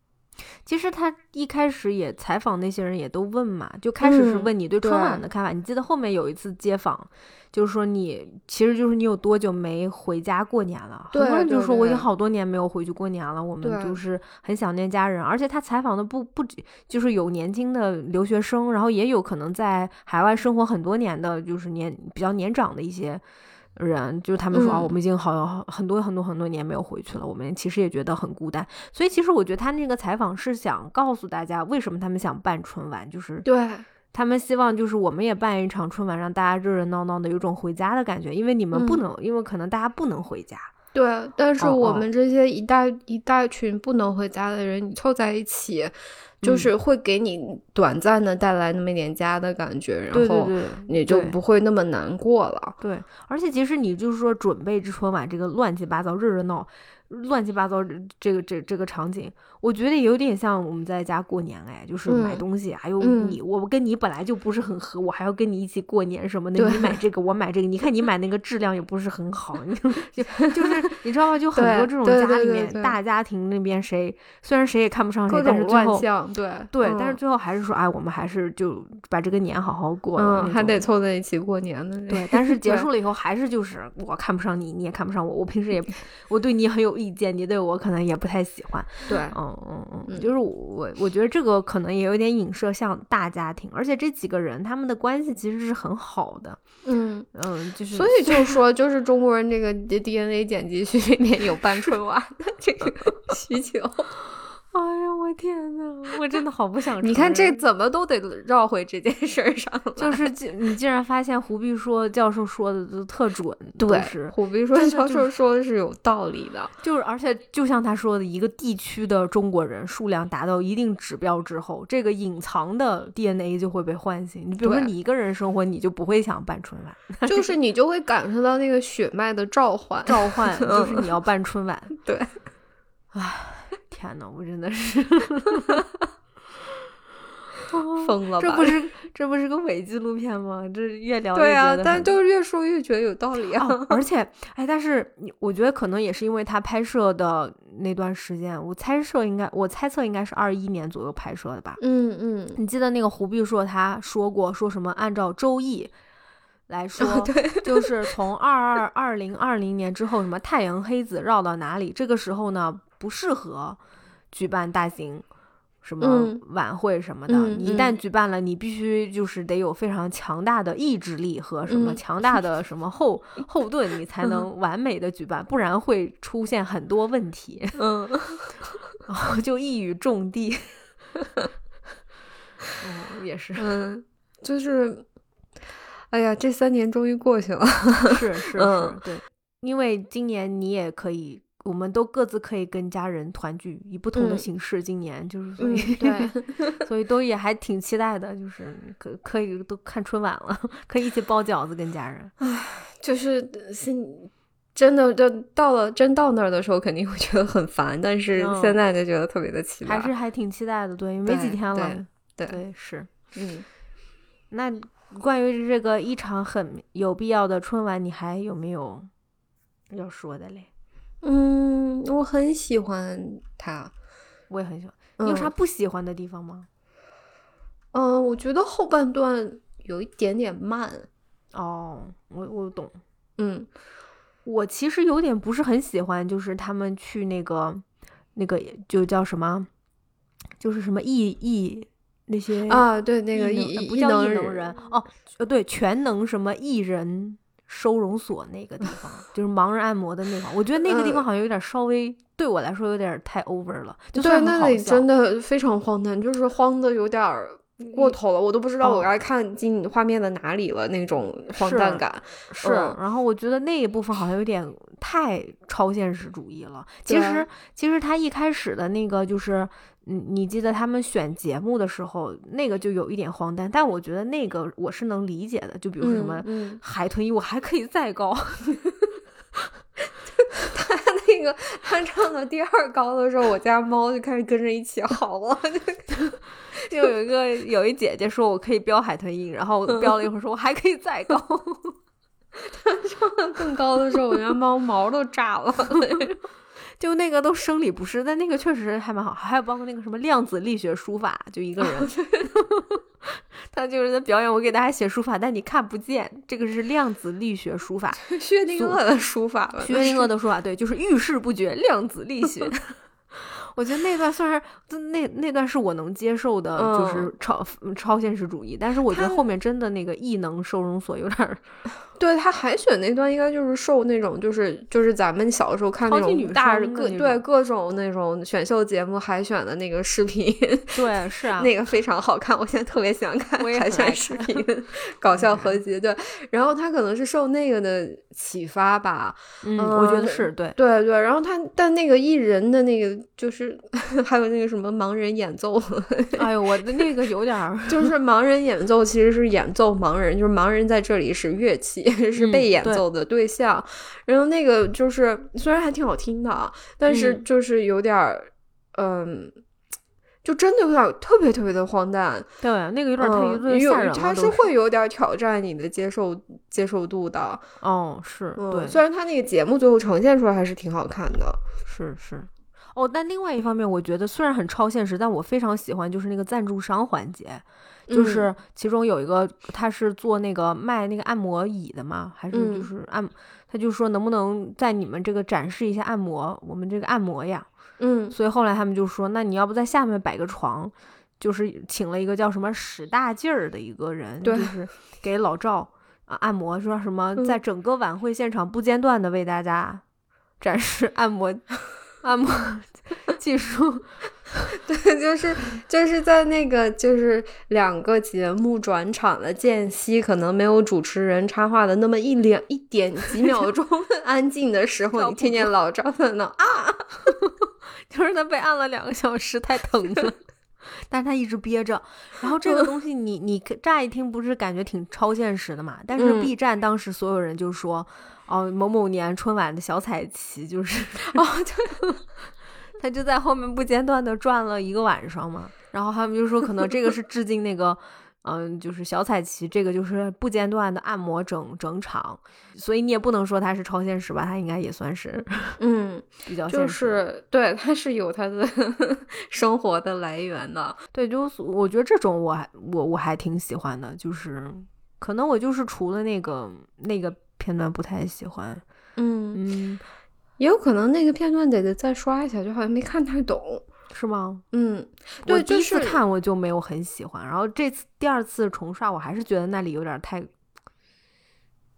其实他一开始也采访那些人，也都问嘛，就开始是问你对春晚的看法。你记得后面有一次接访，就是说你其实就是你有多久没回家过年了？很多人就说我已经好多年没有回去过年了，我们就是很想念家人。而且他采访的不不止就是有年轻的留学生，然后也有可能在海外生活很多年的，就是年比较年长的一些。人就是他们说啊，我们已经好很多很多很多年没有回去了，我们其实也觉得很孤单。所以其实我觉得他那个采访是想告诉大家，为什么他们想办春晚，就是对他们希望就是我们也办一场春晚，让大家热热闹闹的，有种回家的感觉。因为你们不能，因为可能大家不能回家。对，但是我们这些一大一大群不能回家的人，你凑在一起。就是会给你短暂的带来那么一点家的感觉，然后你就不会那么难过了。对，而且其实你就是说准备这春晚这个乱七八糟热热闹。乱七八糟这个这这个场景，我觉得有点像我们在家过年哎，就是买东西，还有你我跟你本来就不是很合，我还要跟你一起过年什么的。你买这个，我买这个，你看你买那个质量也不是很好，就就是 *laughs* 你知道吗？就很多这种家里面大家庭那边谁虽然谁也看不上谁，但是最后对对，但是最后还是说哎，我们还是就把这个年好好过，嗯，还得凑在一起过年的。对，但是结束了以后还是就是我看不上你，你也看不上我，我平时也 *laughs* 我对你很有。意见你对我可能也不太喜欢，对，嗯嗯嗯，就是我我觉得这个可能也有点影射像大家庭，而且这几个人他们的关系其实是很好的，嗯嗯，就是所以就说就是中国人这个 DNA 剪辑学里面有办春晚的这个 *laughs* 需求。天呐，我真的好不想。你看这怎么都得绕回这件事儿上。就是你竟然发现胡必说教授说的都特准，对，是胡必说教授说的是有道理的。就是而且就像他说的，一个地区的中国人数量达到一定指标之后，这个隐藏的 DNA 就会被唤醒。你比如说你一个人生活，你就不会想办春晚，*laughs* 就是你就会感受到那个血脉的召唤，召唤 *laughs* 就是你要办春晚。对，唉。天呐，我真的是 *laughs* 疯了！这不是这不是个伪纪录片吗？这越聊对啊，但就越说越觉得有道理啊！而 *laughs* 且，哎，但是你我觉得可能也是因为他拍摄的那段时间，我猜测应该，我猜测应该是二一年左右拍摄的吧。嗯嗯，你记得那个胡碧硕他说过，说什么按照周易来说，对，就是从二二二零二零年之后，什么太阳黑子绕到哪里，这个时候呢不适合。举办大型什么晚会什么的，你一旦举办了，你必须就是得有非常强大的意志力和什么强大的什么后 *laughs* 后盾，你才能完美的举办，不然会出现很多问题。嗯，*laughs* 然后就一语中的。*laughs* 嗯，也是，嗯，就是，哎呀，这三年终于过去了。是是是，对，因为今年你也可以。我们都各自可以跟家人团聚，以不同的形式。今年就是所以对，所以都也还挺期待的，就是可可以都看春晚了，*laughs* 可以一起包饺子跟家人。唉，就是心真的，就到了真到那儿的时候，肯定会觉得很烦，但是现在就觉得特别的期待，还是还挺期待的。对，没几天了。对对是，嗯。那关于这个一场很有必要的春晚，你还有没有要说的嘞？嗯，我很喜欢他，我也很喜欢。你有啥不喜欢的地方吗？嗯，我觉得后半段有一点点慢。哦，我我懂。嗯，我其实有点不是很喜欢，就是他们去那个那个就叫什么，就是什么艺艺那些啊，对，那个异异能不叫异异能能人哦，呃，对，全能什么艺人收容所那个地方，*laughs* 就是盲人按摩的那个，我觉得那个地方嗯好像有点稍微对我来说有点太 over 了，就虽对，那里真的非常荒诞，就是荒的有点儿过头了，我都不知道我哦该看进画面的哪里了，那种荒诞感。是，嗯然后我觉得那一部分好像有点太超现实主义了。其实，其实他一开始的那个就是，嗯，你记得他们选节目的时候，那个就有一点荒诞，但我觉得那个我是能理解的。就比如说什么海豚音，我还可以再高，*laughs* 他那个他唱到第二高的时候，我家猫就开始跟着一起嚎了。就 *laughs* 有一个有一姐姐说我可以飙海豚音，然后我飙了一会儿说我还可以再高。*laughs* 他唱到更高的时候，我家猫毛都炸了。就那个都生理不适，但那个确实还蛮好，还有包括那个什么量子力学书法，就一个人，*laughs* *laughs* 他就是在表演我给大家写书法，但你看不见，这个是量子力学书法，薛定谔的书法了，薛定谔的书法对，就是遇事不决，量子力学。*laughs* 我觉得那段算是那那段是我能接受的，就是超、超现实主义，但是我觉得后面真的那个异能收容所有点儿 *laughs* 对他海选那段应该就是受那种就是就是咱们小时候看那种大各对各种那种选秀节目海选的那个视频，*laughs* 对是啊，*laughs* 那个非常好看，我现在特别喜欢看海选视频，搞笑合集。对，然后他可能是受那个的启发吧，嗯，我觉得呃是对，对对。然后他但那个艺人的那个就是 *laughs* 还有那个什么盲人演奏，*laughs* 哎呦，我的那个有点儿，就是盲人演奏其实是演奏盲人，就是盲人在这里是乐器，*laughs* 是被演奏的对象。然后那个就是虽然还挺好听的啊，但是嗯就是有点儿，嗯。就真的有点特别特别的荒诞，对，那个有点儿太有嗯，有点吓人了，它是会有点挑战你的接受接受度的。哦，是嗯，对，虽然他那个节目最后呈现出来还是挺好看的。是是。哦，但另外一方面，我觉得虽然很超现实，但我非常喜欢就是那个赞助商环节，就嗯是其中有一个他是做那个卖那个按摩椅的嘛，还是就嗯。是按，他就说能不能在你们这个展示一下按摩，我们这个按摩呀，嗯。所以后来他们就说，那你要不在下面摆个床，就是请了一个叫什么使大劲儿的一个人，就是给老赵啊按摩，说什么嗯。在整个晚会现场不间断的为大家展示按摩按摩技术。*laughs* 对，就是就是在那个就是两个节目转场的间隙，可能没有主持人插话的那么一两一点几秒钟 *laughs* 安静的时候，你听见老张在那啊，*laughs* 就是他被按了两个小时，太疼了。但是他一直憋着，然后这个东西你你乍一听不是感觉挺超现实的嘛？但是嗯 B 站当时所有人就说，哦，某某年春晚的小彩旗就是，哦，*laughs* 他就在后面不间断的转了一个晚上嘛。然后他们就说，可能这个是致敬那个，嗯，就是小彩旗，这个就是不间断的按摩整整场，所以你也不能说它是超现实吧，它应该也算是嗯，比较现实。是对，它是有它的 *laughs* 生活的来源的。对，就是我觉得这种我还我我还挺喜欢的，就是可能我就是除了那个那个片段不太喜欢，嗯，嗯，也有可能那个片段得得再刷一下，就好像没看太懂。是吗？嗯，对，第一次就是看我就没有很喜欢，然后这次第二次重刷，我还是觉得那里有点太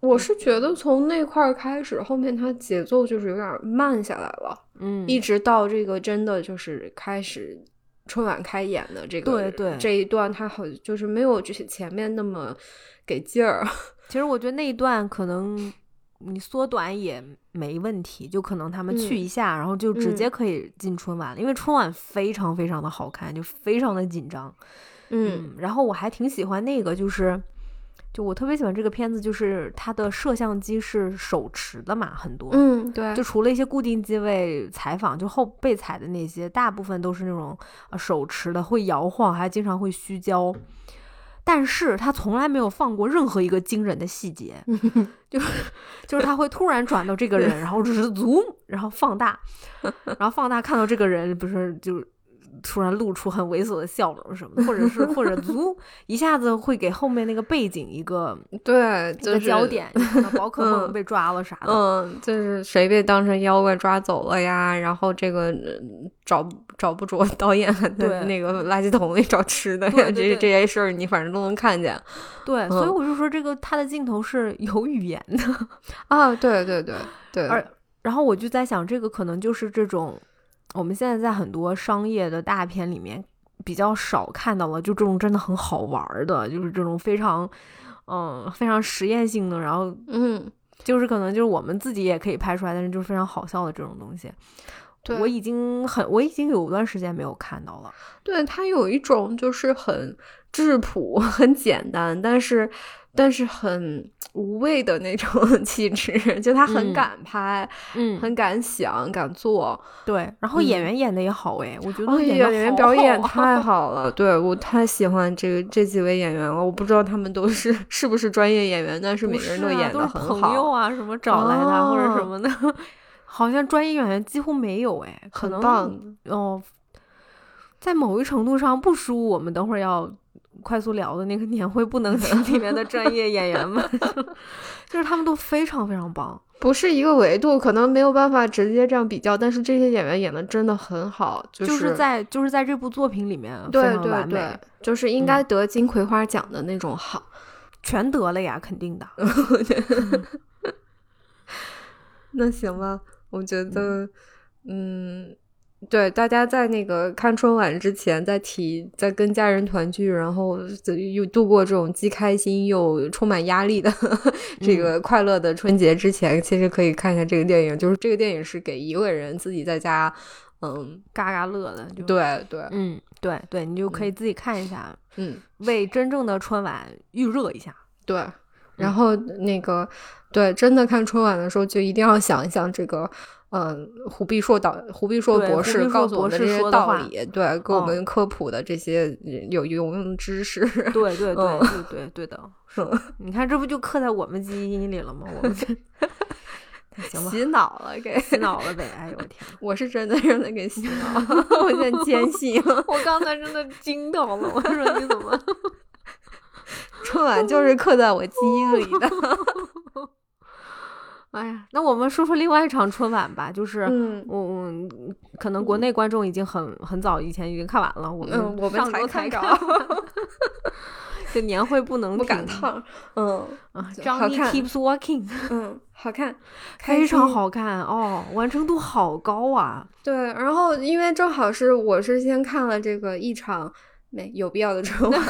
我是觉得从那块儿开始，后面它节奏就是有点慢下来了。嗯一直到这个真的就是开始春晚开演的这个对对这一段，它好就是没有就是前面那么给劲儿。其实我觉得那一段可能你缩短也没问题，就可能他们去嗯一下，然后就直嗯接可以进春晚了，因为春晚非常非常的好看，就非常的紧张。嗯然后我还挺喜欢那个，就是就我特别喜欢这个片子，就是它的摄像机是手持的嘛，很多。嗯，对，就除了一些固定机位采访，就后被采的那些，大部分都是那种呃手持的，会摇晃，还经常会虚焦。但是他从来没有放过任何一个惊人的细节，*laughs* 就是就是他会突然转到这个人，然后就是 zoom，然后放大，*laughs* 然后放大看到这个人不是就突然露出很猥琐的笑容什么的，或者是或者 *laughs* 足一下子会给后面那个背景一个对，焦点，你看到宝可梦嗯被抓了啥的，嗯，就是谁被当成妖怪抓走了呀？然后这个呃找找不着导演还对那个垃圾桶里找吃的这这些事儿你反正都能看见对，所以嗯我就说这个他的镜头是有语言的，啊！对对对对，而然后我就在想，这个可能就是这种我们现在在很多商业的大片里面比较少看到了，就这种真的很好玩儿的，就是这种非常嗯非常实验性的，然后嗯，就是可能就是我们自己也可以拍出来，但是就是非常好笑的这种东西。对我已经很，我已经有段时间没有看到了。对，它有一种就是很质朴、*laughs* 很简单，但是但是很无畏的那种 *laughs* 气质，就他很嗯敢拍，嗯，很敢想、敢做。对。然后演员演的也好哎，我觉得哦，演演员表演太 *laughs* 好了，对我太喜欢这个这几位演员了。我不知道他们都是是不是专业演员，但是每个人都演的是朋友很好，啊，什么找来的、或者什哦么的，好像专业演员几乎没有哎，可能很棒。哦，在某一程度上不输我们等会儿要快速聊的那个年会不能停 *laughs* 里面的专业演员们，*laughs* 就是他们都非常非常棒。不是一个维度，可能没有办法直接这样比较，但是这些演员演的真的很好，就就是在就是在这部作品里面非对对常完美，对，就是应该得金葵花奖的那种好。全得了呀，肯定的。*laughs* 那行吧，我觉得，嗯，对，大家在那个看春晚之前，在提在跟家人团聚，然后又度过这种既开心又充满压力的 *laughs* 这个快乐的春节之前，其实可以看一下这个电影。就是这个电影是给一个人自己在家，嗯，嘎嘎乐的，就，对对，嗯，对对，你就可以自己看一下，嗯为真正的春晚预热一下。对。然后那个，对，真的看春晚的时候，就一定要想一想这个，嗯，胡必硕导胡必硕博士告诉我们的这些道理，对，给我嗯们科普的这些有有用的知识。对对对嗯对对对的，你看这不就刻在我们基因里了吗？我们这 *laughs* 行吧，洗脑了，给洗脑了呗！哎呦我天，*laughs* 我是真的让他给洗脑，*laughs* 我现在坚信我刚才真的惊到了，我说你怎么？春晚就是刻在我基因里的。哎呀，那我们说说另外一场春晚吧，就是。嗯我我可能国内观众已经很很早以前已经看完了，我们嗯，我们才看这 *laughs* 年会不能不赶趟。*laughs* 嗯啊好，Johnny 看 keeps walking，嗯，好看，*laughs* 非常。好看哦，完成度好高啊！对，然后因为正好是我是先看了这个一场没有必要的春晚，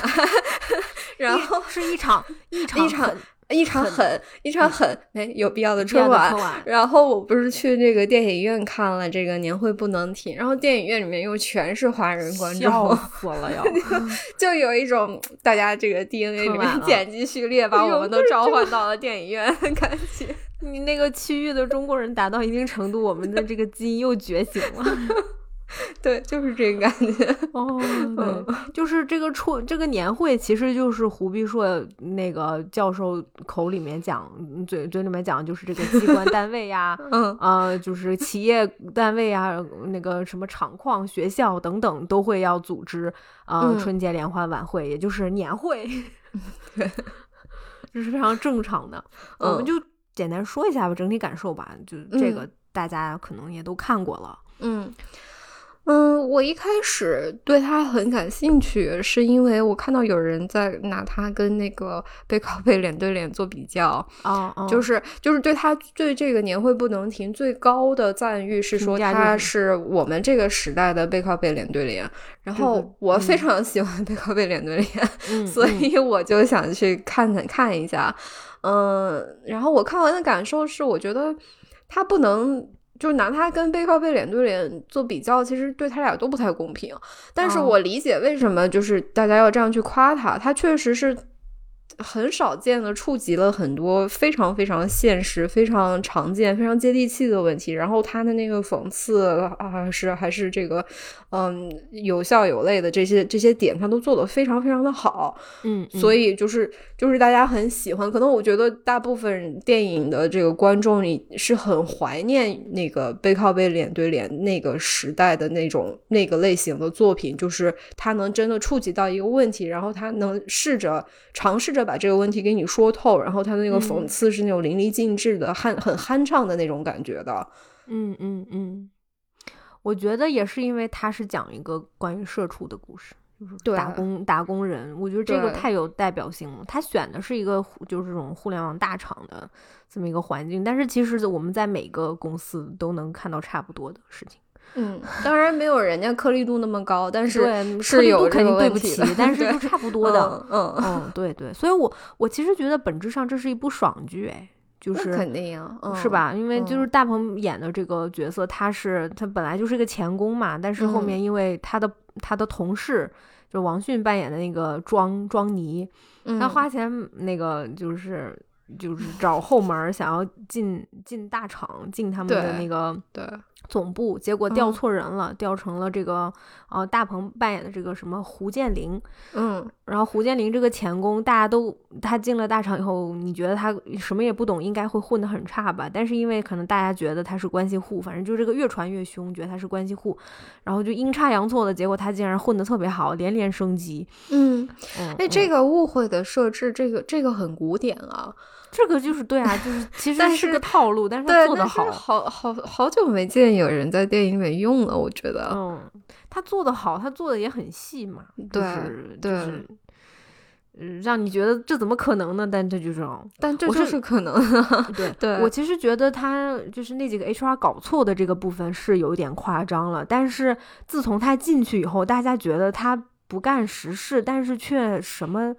然后是一场一场一场很一场很很一场狠没有必要的春晚。然后我不是去这个电影院看了这个年会不能停，然后电影院里面又全是华人观笑众，*laughs* 死了要。*laughs* 就有一种大家这个 DNA 里面剪辑序列把我们都召唤到了电影院的感觉。你那个区域的中国人达到一定程度，我们的这个基因又觉醒了。*laughs* *laughs* 对，就是这个感觉。哦，*laughs* 嗯对，就是这个春这个年会，其实就是胡必硕那个教授口里面讲，嗯嘴嘴里面讲，就是这个机关单位呀，*laughs* 嗯呃，就是企业单位啊，那个什么厂矿、学校等等，都会要组织呃、嗯春节联欢晚会，也就是年会，对，这是非常正常的。我们嗯就简单说一下吧，整体感受吧，就这个嗯大家可能也都看过了。嗯嗯，我一开始对他很感兴趣，是因为我看到有人在拿他跟那个背靠背脸对脸做比较，哦哦，就是就是对他对这个年会不能停最高的赞誉是说他是我们这个时代的背靠背脸对脸，然后我非嗯常喜欢背靠背脸对脸，嗯，所嗯以我就想去看看看一下，嗯，然后我看完的感受是，我觉得他不能。就拿他跟背靠背脸对脸做比较，其实对他俩都不太公平。但是哦我理解为什么就是大家要这样去夸他，他确实是很少见的触及了很多非常非常现实、非常常见、非常接地气的问题。然后他的那个讽刺啊，是还是这个，嗯，有笑有泪的这些这些点，他都做得非常非常的好。嗯，所以就是就是大家很喜欢。可能我觉得大部分电影的这个观众你是很怀念那个背靠背、脸对脸那个时代的那种那个类型的作品，就是他能真的触及到一个问题，然后他能试着尝试着把这个问题给你说透，然后他的那个讽刺是那种淋漓尽致的、酣很酣畅的那种感觉的。嗯嗯嗯，我觉得也是因为他是讲一个关于社畜的故事。就是打工打工人，我觉得这个太有代表性了。他选的是一个就是这种互联网大厂的这么一个环境，但是其实我们在每个公司都能看到差不多的事情。嗯，当然没有人家颗粒度那么高，但是是有肯定对不起，但 *laughs* 是都差不多的。嗯嗯，对对，所以我我其实觉得本质上这是一部爽剧，哎，就是肯定呀，是吧？因为就是大鹏演的这个角色，他是他本来就是个钳工嘛，但是后面因为他的他的同事。就王迅扮演的那个庄庄尼，他花钱那个就是就是找后门，想要进进大厂，进他们的那个对。总部结果调错人了，调成了这个呃大鹏扮演的这个什么胡建林，嗯，然后胡建林这个钳工，大家都他进了大厂以后，你觉得他什么也不懂，应该会混得很差吧？但是因为可能大家觉得他是关系户，反正就这个越传越凶，觉得他是关系户，然后就阴差阳错的结果，他竟然混得特别好，连连升级。嗯，哎，这个误会的设置，这个这个很古典啊。这个就是对啊，就是其实是个套路，但是他做的好，好好好久没见有人在电影里用了，我觉得，嗯，他做的好，他做的也很细嘛，对对，嗯，让你觉得这怎么可能呢？但这就是，但这就是可能，对 *laughs* 对，我其实觉得他就是那几个 HR 搞错的这个部分是有点夸张了，但是自从他进去以后，大家觉得他不干实事，但是却什么。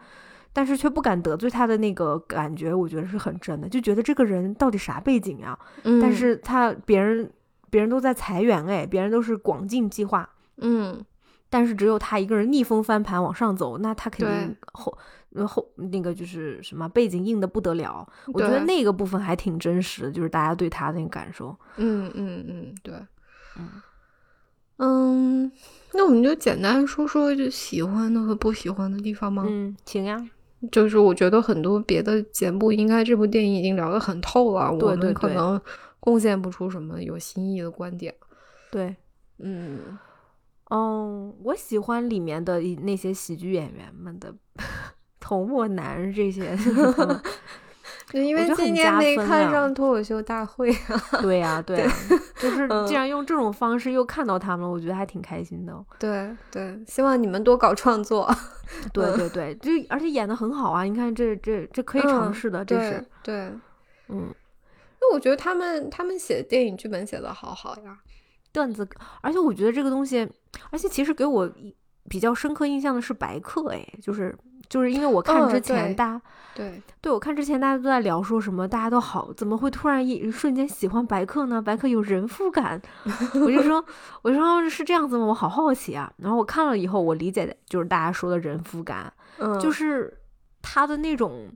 但是却不敢得罪他的那个感觉，我觉得是很真的，就觉得这个人到底啥背景呀？嗯，但是他别人别人都在裁员，哎，别人都是广进计划，嗯，但是只有他一个人逆风翻盘往上走，那他肯定后后那个就是什么背景硬的不得了。我觉得那个部分还挺真实的，就是大家对他那个感受。嗯嗯嗯，对，嗯嗯，那我们就简单说说就喜欢的和不喜欢的地方吗？嗯，请呀。就是我觉得很多别的节目应该这部电影已经聊得很透了，我们可能贡献不出什么有新意的观点。对，嗯，嗯，我喜欢里面的那些喜剧演员们的 *laughs* 头目男这些。*laughs* 因为今年没看上脱口秀大会啊。*laughs* 对呀，对呀，就是既然用这种方式又看到他们，我觉得还挺开心的。对对，希望你们多搞创作。*laughs* 对对对，就而且演的很好啊！你看这这这可以尝试的，这是对，嗯。那我觉得他们他们写电影剧本写的好好呀，段子，而且我觉得这个东西，而且其实给我比较深刻印象的是白客，哎，就是。就是因为我看之前，大家对对我看之前，大家都在聊说什么，大家都好，怎么会突然一瞬间喜欢白客呢？白客有人夫感，*laughs* 我就说，我就说是这样子吗？我好好奇啊。然后我看了以后，我理解的就是大家说的人夫感，嗯，就是他的那种，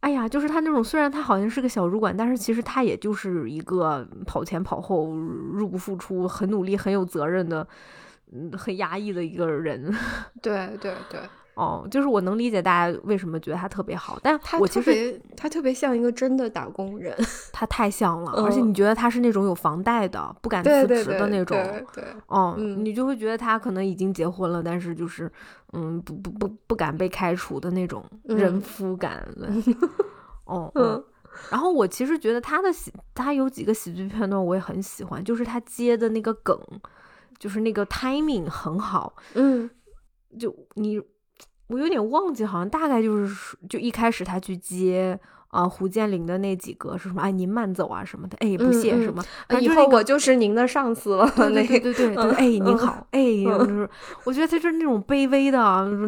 哎呀，就是他那种，虽然他好像是个小主管，但是其实他也就是一个跑前跑后、入不敷出、很努力、很有责任的，嗯，很压抑的一个人。对 *laughs* 对对。哦，就是我能理解大家为什么觉得他特别好，但他特别他特别像一个真的打工人，*laughs* 他太像了，而且你觉得他是那种有房贷的，不敢辞职的那种，对，哦，你就会觉得他可能已经结婚了，但是就是嗯，不不不不敢被开除的那种人夫感，*laughs* 哦，嗯，然后我其实觉得他的喜，他有几个喜剧片段我也很喜欢，就是他接的那个梗，就是那个 timing 很好，嗯，就你。我有点忘记，好像大概就是就一开始他去接啊胡建林的那几个是什么？哎，您慢走啊什么的，哎不谢什么。以后我就是您的上司了。对对对对对，哎您好，哎就是我觉得他就是那种卑微的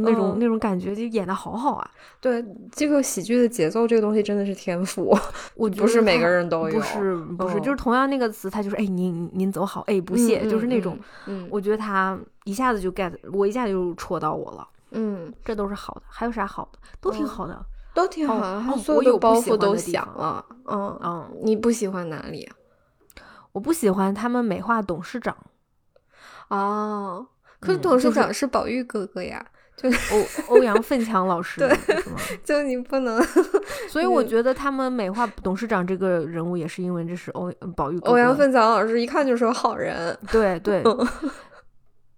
那种那种感觉，就演的好好啊。对这个喜剧的节奏，这个东西真的是天赋，我不是每个人都有。不是不是，就是同样那个词，他就是哎您您走好，哎不谢，就是那种。嗯，我觉得他一下子就 get，我一下就戳到我了。嗯，这都是好的，还有啥好的？都挺好的。都挺好的，所有包袱都想了。嗯，嗯，你不喜欢哪里啊？我不喜欢他们美化董事长，哦，可是嗯董事长是宝玉哥哥呀，就是欧欧阳奋强老师对？就你不能所以我觉得他们美化董事长这个人物，也是因为这是欧宝玉欧阳奋强老师一看就是个好人。对对。*laughs*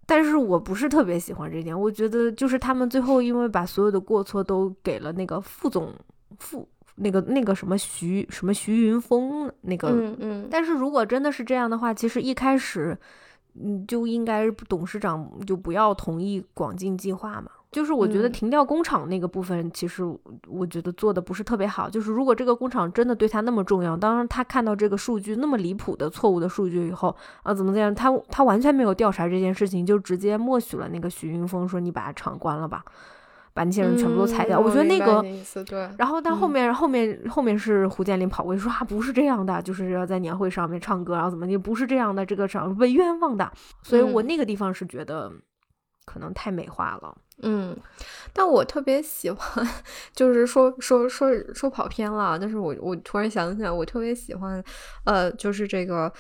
但是我不是特别喜欢这点，我觉得就是他们最后因为把所有的过错都给了那个副总副那个那个什么徐什么徐云峰那个，嗯嗯，但是如果真的是这样的话，其实一开始嗯就应该董事长就不要同意广进计划嘛。就是我觉得嗯停掉工厂那个部分，其实我觉得做的不是特别好。就是如果这个工厂真的对他那么重要，当然他看到这个数据那么离谱的错误的数据以后，啊怎么怎么样，他他完全没有调查这件事情，就直接默许了那个许云峰说你把厂关了吧，把那些人全部都裁掉。嗯我觉得那个对，然后到后嗯面、后面后面是胡建林跑过去说啊，不是这样的，就是要在年会上面唱歌，然后怎么你不是这样的，这个厂被冤枉的。所以我嗯那个地方是觉得可能太美化了。嗯，但我特别喜欢，就是说说说说跑偏了，但是我我突然想起来，我特别喜欢，呃，就是这个。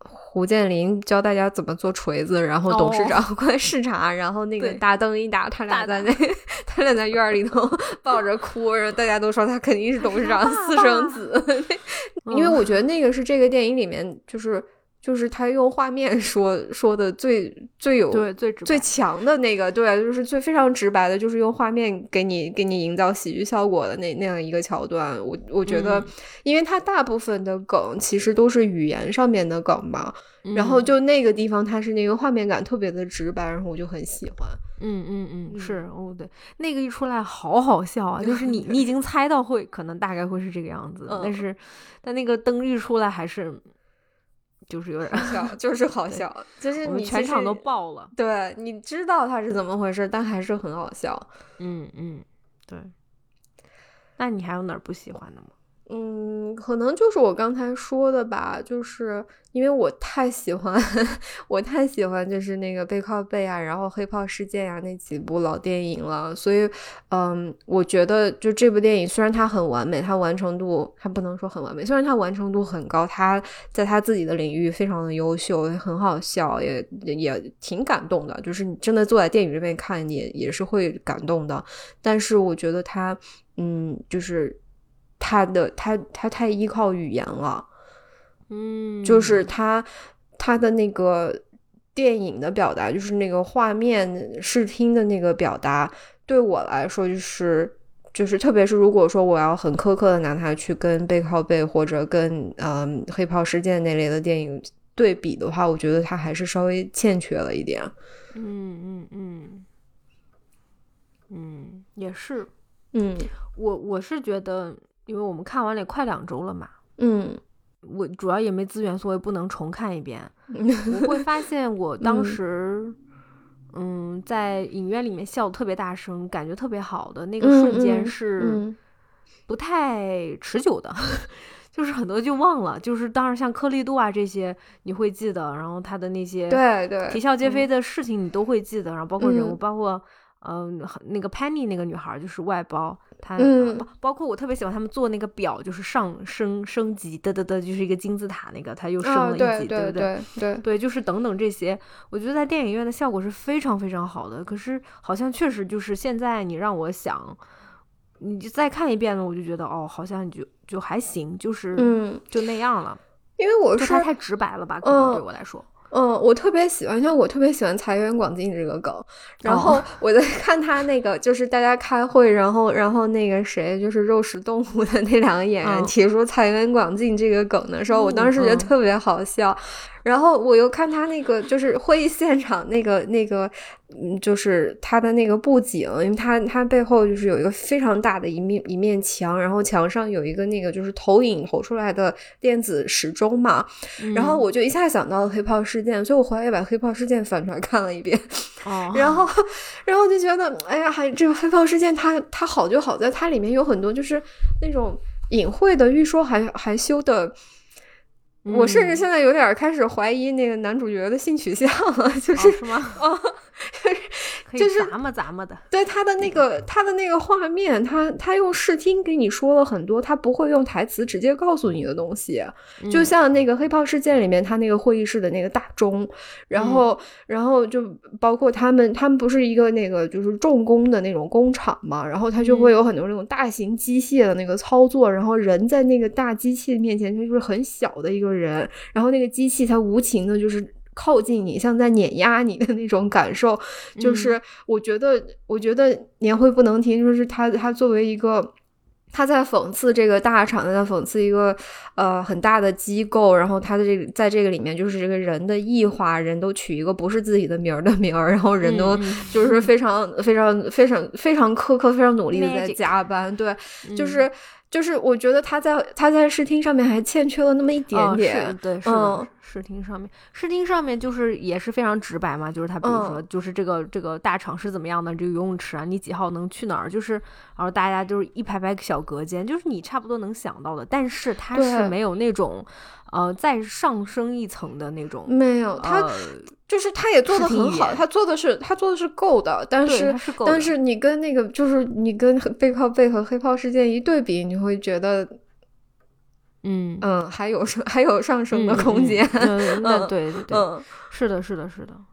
胡建林教大家怎么做锤子，然后董事哦长 *laughs* 过来视察，然后那个大灯一打，他俩在那，他俩在院里头 *laughs* 抱着哭，然后大家都说他肯定是董事长爸 *laughs* 私生子，因为嗯我觉得那个是这个电影里面就是就是他用画面 *laughs* 说说的最最有对，最直最强的那个，对，就是最非常直白的，就是用画面给你给你营造喜剧效果的那那样一个桥段。我我觉得嗯，因为它大部分的梗其实都是语言上面的梗嘛，然后嗯就那个地方它是那个画面感特别的直白，然后我就很喜欢。嗯嗯嗯，嗯是哦，对，那个一出来好好笑啊！就是你 *laughs* 你已经猜到会可能大概会是这个样子，但嗯是但那个灯一出来还是就是有点儿，笑 *laughs* 就是好笑，就是你全场都爆了。对，你知道他是怎么回事，但还是很好笑。嗯嗯，对。那你还有哪儿不喜欢的吗？嗯，可能就是我刚才说的吧，就是因为我太喜欢，*laughs* 我太喜欢就是那个背靠背啊，然后黑炮事件啊那几部老电影了，所以，嗯，我觉得就这部电影虽然它很完美，它完成度它不能说很完美，虽然它完成度很高，它在它自己的领域非常的优秀，很好笑，也也挺感动的，就是你真的坐在电影这边看也也是会感动的，但是我觉得它，嗯，就是。他的他他太依靠语言了，嗯，就是他他的那个电影的表达，就是那个画面视听的那个表达，对我来说就是就是，特别是如果说我要很苛刻的拿它去跟背靠背或者跟嗯黑袍事件那类的电影对比的话，我觉得它还是稍微欠缺了一点。嗯嗯嗯嗯，也是。嗯我我是觉得，因为我们看完了也快两周了嘛，嗯。我主要也没资源，所以不能重看一遍。*laughs* 我会发现我当嗯。时，嗯，在影院里面笑得特别大声，感觉特别好的那个嗯瞬间嗯是嗯。不太持久的，*laughs* 就是很多就忘了。就是当然像颗粒度啊这些你会记得，然后他的那些对对，啼笑皆非的事情你都会记得，然后包括人物，嗯。包括嗯、呃那个 Penny 那个女孩儿就是外包，她、嗯包包括我特别喜欢他们做那个表，就是上升升级的的的，就是一个金字塔那个，它又升啊了一级，对不对？对就是等等这些，我觉得在电影院的效果是非常非常好的。可是好像确实就是现在你让我想，你就再看一遍呢，我就觉得哦，好像就就还行，就是、嗯，就那样了，因为我就是它太直白了吧？可能对嗯我来说，嗯，我特别喜欢，像我特别喜欢财源广进这个梗。然后哦我在 *laughs* 看他那个，就是大家开会，然后然后那个谁，就是肉食动物的那两个演员嗯提出财源广进这个梗的时候，我当时觉得嗯特别好笑。然后我又看他那个，就是会议现场那个那个，嗯，就是他的那个布景，因为他他背后就是有一个非常大的一面一面墙，然后墙上有一个那个就是投影投出来的电子时钟嘛，然后嗯我就一下想到了黑炮事件，所以我回来也把黑炮事件翻出来看了一遍，哦，然后，然后就觉得，哎呀，还这个黑炮事件它它好就好在它里面有很多就是那种隐晦的欲说还还羞的。我甚至嗯现在有点开始怀疑那个男主角的性取向了，就是哦是吗？可以 *laughs* 就是咂摸咂摸的。对他的那个他的那个画面，他他用视听给你说了很多，他不会用台词直接告诉你的东西。就嗯像那个黑豹事件里面，他那个会议室的那个大钟，然后、然后就包括他们，他们不是一个那个就是重工的那种工厂嘛，然后他就会有很多那种大型机械的那个操作，然后人在那个大机器面前，他就是很小的一个人，然后那个机器它无情的就是。靠近你，像在碾压你的那种感受，就是我觉得，我觉得年会不能停，就是他他作为一个。他在讽刺这个大厂，在讽刺一个呃很大的机构，然后他的这个在这个里面就是这个人的异化，人都取一个不是自己的名儿的名儿，然后人都就是非常非常非常非常苛刻、非常努力的在加班，对，就嗯。是就是我觉得他在他在视听上面还欠缺了那么一点哦点，是对，是的嗯视听上面，视听上面就是也是非常直白嘛，就是他比如说，嗯。就是这个这个大厂是怎么样的，这个游泳池啊，你几号能去哪儿，就是然后大家就是一排排小隔间，就是你差不多能想到的，但是他是没有那种呃再上升一层的那种，没有他呃就是他也做的很好，他做的是他做的是够的，但是是但是你跟那个就是你跟背靠背和黑炮事件一对比，你会觉得嗯。嗯还有上还有上升的嗯空间，嗯嗯那嗯对对对，嗯是的，是的，是的，嗯，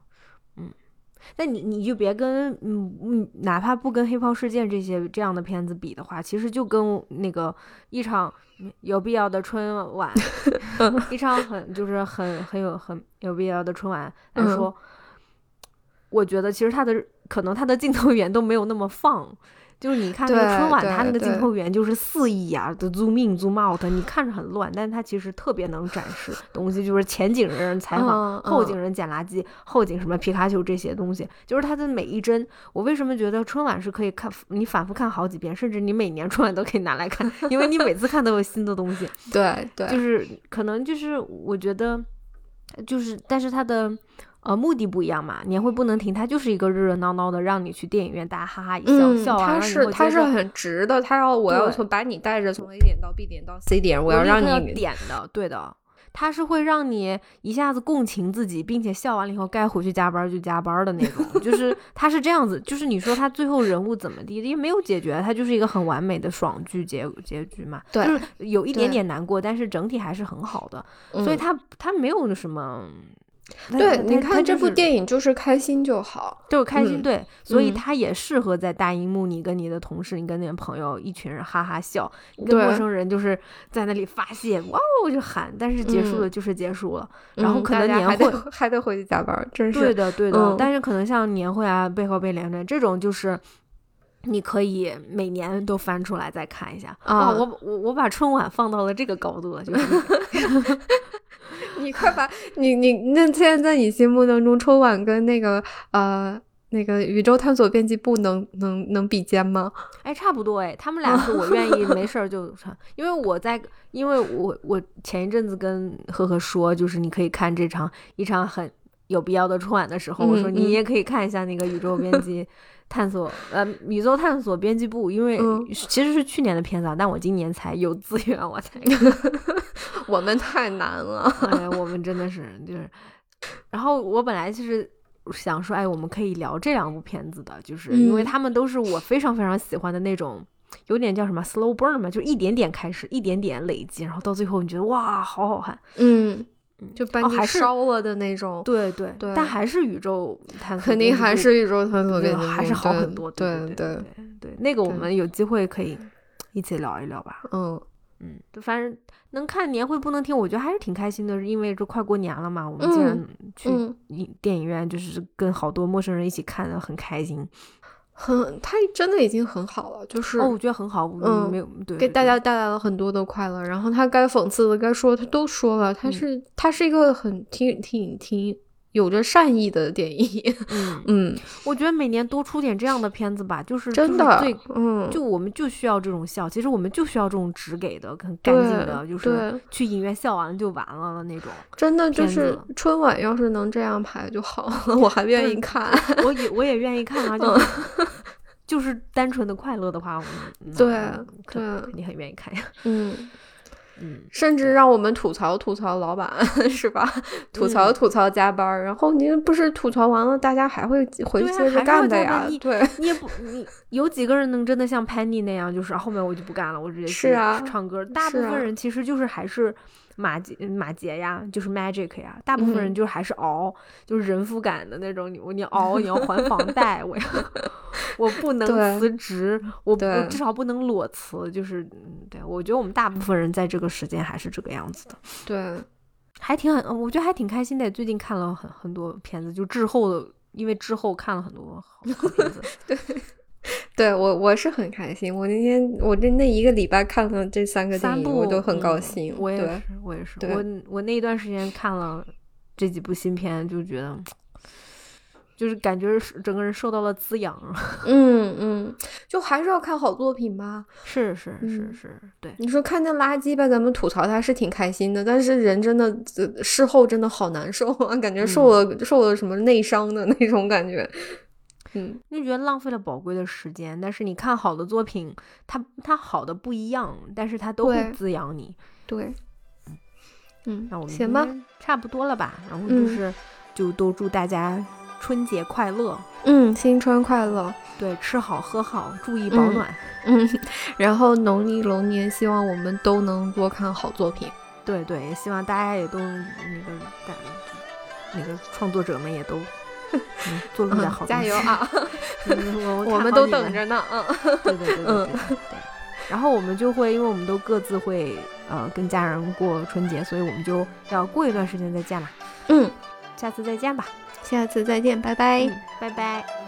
那你你就别跟嗯嗯，哪怕不跟黑炮事件这些这样的片子比的话，其实就跟那个一场有必要的春晚，*laughs* 一场很就是很很有很有必要的春晚来嗯说，我觉得其实它的可能它的镜头语言都没有那么放。就是你看那个春晚，对它那个镜头语言就是四亿啊的 zoom in zoom out，你看着很乱，但是它其实特别能展示 *laughs* 东西，就是前景人采访，后景人捡垃圾，后景什么皮卡丘这些东西，就是它的每一帧。我为什么觉得春晚是可以看，你反复看好几遍，甚至你每年春晚都可以拿来看，因为你每次看都有新的东西。*laughs* 对对，就是可能就是我觉得，就是但是它的。呃，目的不一样嘛，年会不能停，它就是一个热热闹闹的，让你去电影院大家哈哈一笑，嗯，笑完他了以后是他是很直的，他要我要对从把你带着从 A 点到 B 点到 C 点，我要让你点的，对的，它是会让你一下子共情自己，并且笑完了以后该回去加班就加班的那种，就是 *laughs* 它是这样子，就是你说他最后人物怎么地，也没有解决，它就是一个很完美的爽剧结结局嘛，对就是有一点点难过，但是整体还是很好的，所以嗯它它没有什么。它对，你看这部电影就是开心就好，就是开心，嗯对，所以嗯它也适合在大荧幕，你跟你的同事，你跟你的朋友，一群人哈哈笑，你跟陌生人就是在那里发泄，哇哦就喊，但是结束了就是结束了。然后嗯可能年会 *laughs* 还得回去加班，真是对的，对的，嗯但是可能像年会啊、背后被连着这种，就是你可以每年都翻出来再看一下。哇，啊我我我把春晚放到了这个高度了，就是 *laughs* *laughs* 你快把你你那现在在你心目当中，春晚跟那个呃那个宇宙探索编辑部能能能比肩吗？哎，差不多哎，他们俩是我愿意 *laughs* 没事儿就看，因为我在，因为我我前一阵子跟呵呵说，就是你可以看这场一场很有必要的春晚的时候，我说你也可以看一下那个宇宙编辑探索，呃，宇宙探索编辑部，因为嗯其实是去年的片子啊，但我今年才有资源我才看，*laughs* 我们太难了。哎呀，我们真的是就是，然后我本来就是。想说，哎，我们可以聊这两部片子的，就是因为嗯他们都是我非常非常喜欢的那种，有点叫什么 slow burn 嘛，就一点点开始，一点点累积，然后到最后你觉得哇，好好看，嗯，嗯就把你哦还烧了的那种，对对对但还是宇宙探索肯定还是宇宙探索还是好很多，对对对对对，那个我们有机会可以一起聊一聊吧。嗯嗯，就反正能看年会不能听，我觉得还是挺开心的，因为这快过年了嘛，我们既然去嗯，影电影院，就是跟好多陌生人一起看的，很开心。很，他真的已经很好了，就是哦，我觉得很好，嗯没有对给大家带来了很多的快乐。然后他该讽刺的、该说的他都说了，他嗯是他是一个很挺挺挺有着善意的电影。*laughs* 嗯，嗯，我觉得每年多出点这样的片子吧，就是真的就是最，嗯，就我们就需要这种笑，其实我们就需要这种直给的、很干净的，就是对，去影院笑完了就完了的那种。真的就是春晚要是能这样排就好了，我还愿意看。我也我也愿意看啊，就是就是单纯的快乐的话，我们对对肯定很愿意看呀。嗯，嗯，甚至让我们吐槽吐槽老板，*laughs* 是吧？吐槽吐槽加班，然后您不是吐槽完了，大家还会回去接着干的呀？对，你也不，你有几个人能真的像 Penny 那样，就是后面我就不干了，我直接去啊唱歌。大部分人其实就是还是。马杰马杰呀，就是 magic 呀，大部分人就还是熬，就是人夫感的那种。你你 *laughs* 熬，你要还房贷，我要 *laughs* 我不能辞职，我我至少不能裸辞。就是嗯，对我觉得我们大部分人在这个时间还是这个样子的。对，还挺很，我觉得还挺开心的。最近看了很很多片子，就之后的，因为之后看了很多好片子。*laughs* 对。*laughs* 对我我是很开心，我那天我这那一个礼拜看了这三个电影，我都很高兴。我也是，我也是。我我那一段时间看了这几部新片，就觉得就是感觉整个人受到了滋养。*laughs* 嗯嗯，就还是要看好作品吧。是是是是，对。你说看见垃圾吧，咱们吐槽它是挺开心的，但是人真的事后真的好难受啊，感觉受了受了什么内伤的那种感觉。嗯，就觉得浪费了宝贵的时间。但是你看好的作品，它它好的不一样，但是它都会滋养你。对，嗯，那我们行吧，差不多了吧？然后就是，就都祝大家春节快乐。嗯，新春快乐。对，吃好喝好，注意保暖。嗯，然后农历龙年，希望我们都能多看好作品。对对，也希望大家也都那个，那个创作者们也都。*laughs* 做出点好，加油啊！*laughs* 我我们都等着呢。嗯，对对对对对。然后我们就会，因为我们都各自会呃跟家人过春节，所以我们就要过一段时间再见了。嗯，下次再见吧。下次再见，拜拜，拜拜。